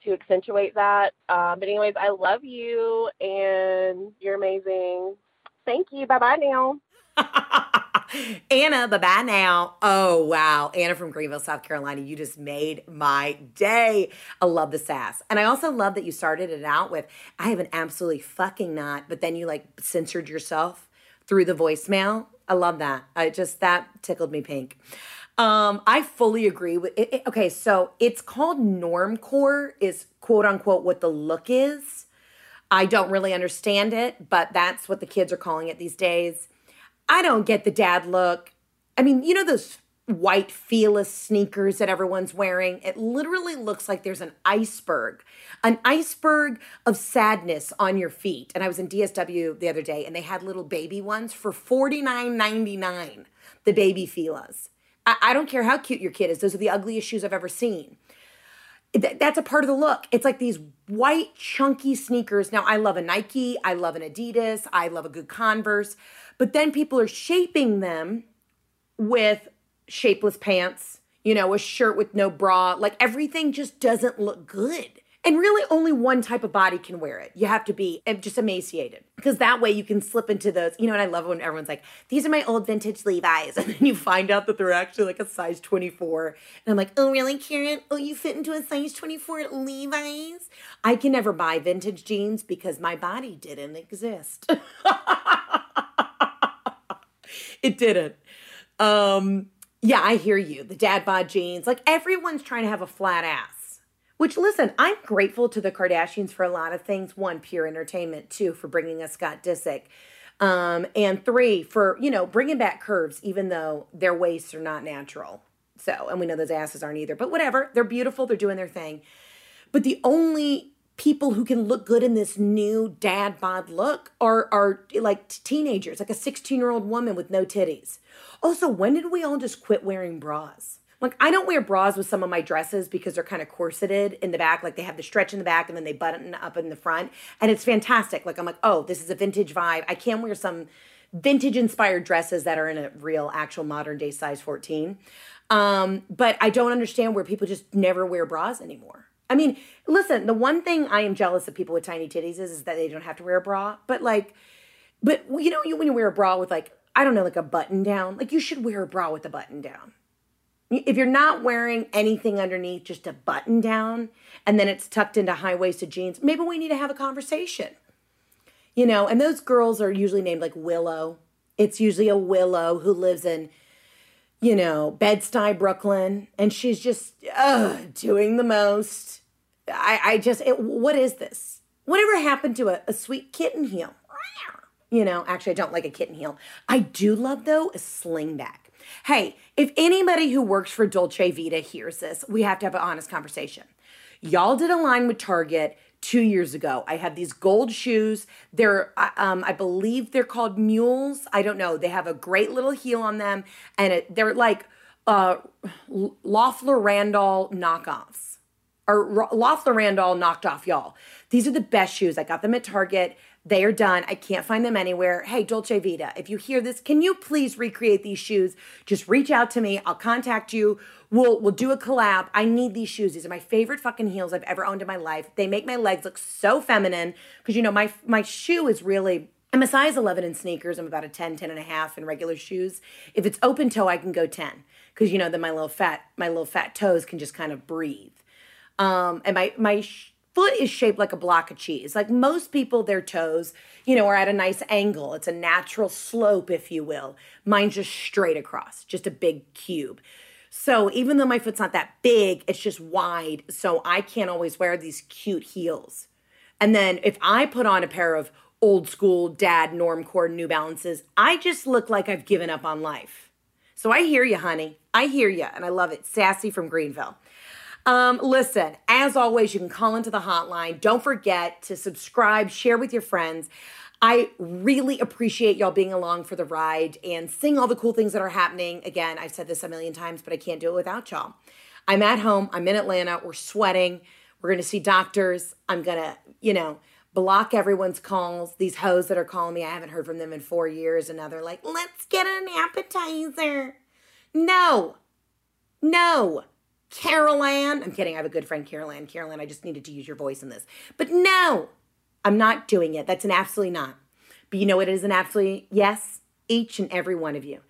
to accentuate that. Um, but, anyways, I love you and you're amazing. Thank you. Bye bye now. Anna, bye bye now. Oh, wow. Anna from Greenville, South Carolina, you just made my day. I love the sass. And I also love that you started it out with, I have an absolutely fucking not, but then you like censored yourself through the voicemail. I love that. I just, that tickled me pink. Um, I fully agree with it, it- Okay, so it's called normcore, is quote unquote what the look is. I don't really understand it, but that's what the kids are calling it these days. I don't get the dad look. I mean, you know those white Filas sneakers that everyone's wearing? It literally looks like there's an iceberg, an iceberg of sadness on your feet. And I was in DSW the other day and they had little baby ones for $49.99, the baby Fila's. I, I don't care how cute your kid is, those are the ugliest shoes I've ever seen. That's a part of the look. It's like these white, chunky sneakers. Now, I love a Nike, I love an Adidas, I love a good Converse, but then people are shaping them with shapeless pants, you know, a shirt with no bra. Like everything just doesn't look good. And really, only one type of body can wear it. You have to be eh, just emaciated because that way you can slip into those. You know, and I love when everyone's like, these are my old vintage Levi's. And then you find out that they're actually like a size 24. And I'm like, oh, really, Karen? Oh, you fit into a size 24 at Levi's? I can never buy vintage jeans because my body didn't exist. it didn't. Um, yeah, I hear you. The dad bod jeans, like everyone's trying to have a flat ass. Which, listen, I'm grateful to the Kardashians for a lot of things. One, pure entertainment. Two, for bringing us Scott Disick. Um, and three, for, you know, bringing back curves, even though their waists are not natural. So, and we know those asses aren't either. But whatever, they're beautiful, they're doing their thing. But the only people who can look good in this new dad bod look are are like teenagers, like a 16 year old woman with no titties. Also, when did we all just quit wearing bras? Like I don't wear bras with some of my dresses because they're kind of corseted in the back, like they have the stretch in the back and then they button up in the front, and it's fantastic. Like I'm like, oh, this is a vintage vibe. I can wear some vintage inspired dresses that are in a real, actual modern day size 14. Um, but I don't understand where people just never wear bras anymore. I mean, listen, the one thing I am jealous of people with tiny titties is, is that they don't have to wear a bra. But like, but you know, you when you wear a bra with like, I don't know, like a button down, like you should wear a bra with a button down. If you're not wearing anything underneath, just a button down, and then it's tucked into high waisted jeans, maybe we need to have a conversation. You know, and those girls are usually named like Willow. It's usually a Willow who lives in, you know, Bed-Stuy, Brooklyn, and she's just doing the most. I, I just, it, what is this? Whatever happened to a, a sweet kitten heel? You know, actually, I don't like a kitten heel. I do love, though, a slingback. Hey, if anybody who works for Dolce Vita hears this, we have to have an honest conversation. Y'all did a line with Target two years ago. I have these gold shoes. They're, um, I believe they're called mules. I don't know. They have a great little heel on them, and it, they're like uh, Loeffler Randall knockoffs or Randall knocked off y'all. These are the best shoes. I got them at Target. They are done. I can't find them anywhere. Hey, Dolce Vita, if you hear this, can you please recreate these shoes? Just reach out to me. I'll contact you. We'll we'll do a collab. I need these shoes. These are my favorite fucking heels I've ever owned in my life. They make my legs look so feminine because you know my my shoe is really I'm a size 11 in sneakers. I'm about a 10, 10 and a half in regular shoes. If it's open toe, I can go 10 because you know then my little fat my little fat toes can just kind of breathe. Um, and my my foot is shaped like a block of cheese. Like most people, their toes, you know, are at a nice angle. It's a natural slope, if you will. Mine's just straight across, just a big cube. So even though my foot's not that big, it's just wide. So I can't always wear these cute heels. And then if I put on a pair of old school dad normcore New Balances, I just look like I've given up on life. So I hear you, honey. I hear you, and I love it. Sassy from Greenville. Um, listen, as always, you can call into the hotline. Don't forget to subscribe, share with your friends. I really appreciate y'all being along for the ride and seeing all the cool things that are happening. Again, I've said this a million times, but I can't do it without y'all. I'm at home, I'm in Atlanta, we're sweating, we're gonna see doctors. I'm gonna, you know, block everyone's calls. These hoes that are calling me, I haven't heard from them in four years, and now they're like, let's get an appetizer. No, no. Carol Ann. I'm kidding. I have a good friend, Carol Ann. Carol Ann, I just needed to use your voice in this. But no, I'm not doing it. That's an absolutely not. But you know what is an absolutely yes? Each and every one of you.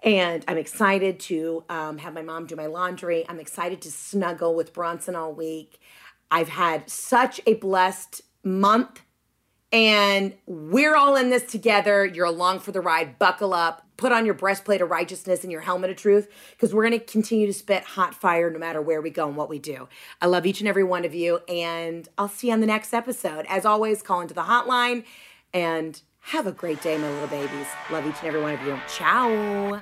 And I'm excited to um, have my mom do my laundry. I'm excited to snuggle with Bronson all week. I've had such a blessed month, and we're all in this together. You're along for the ride. Buckle up, put on your breastplate of righteousness and your helmet of truth, because we're going to continue to spit hot fire no matter where we go and what we do. I love each and every one of you, and I'll see you on the next episode. As always, call into the hotline and have a great day, my little babies. Love each and every one of you. Ciao.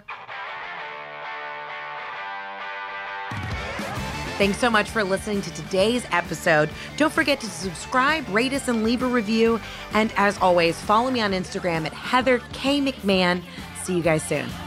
Thanks so much for listening to today's episode. Don't forget to subscribe, rate us, and leave a review. And as always, follow me on Instagram at Heather K. McMahan. See you guys soon.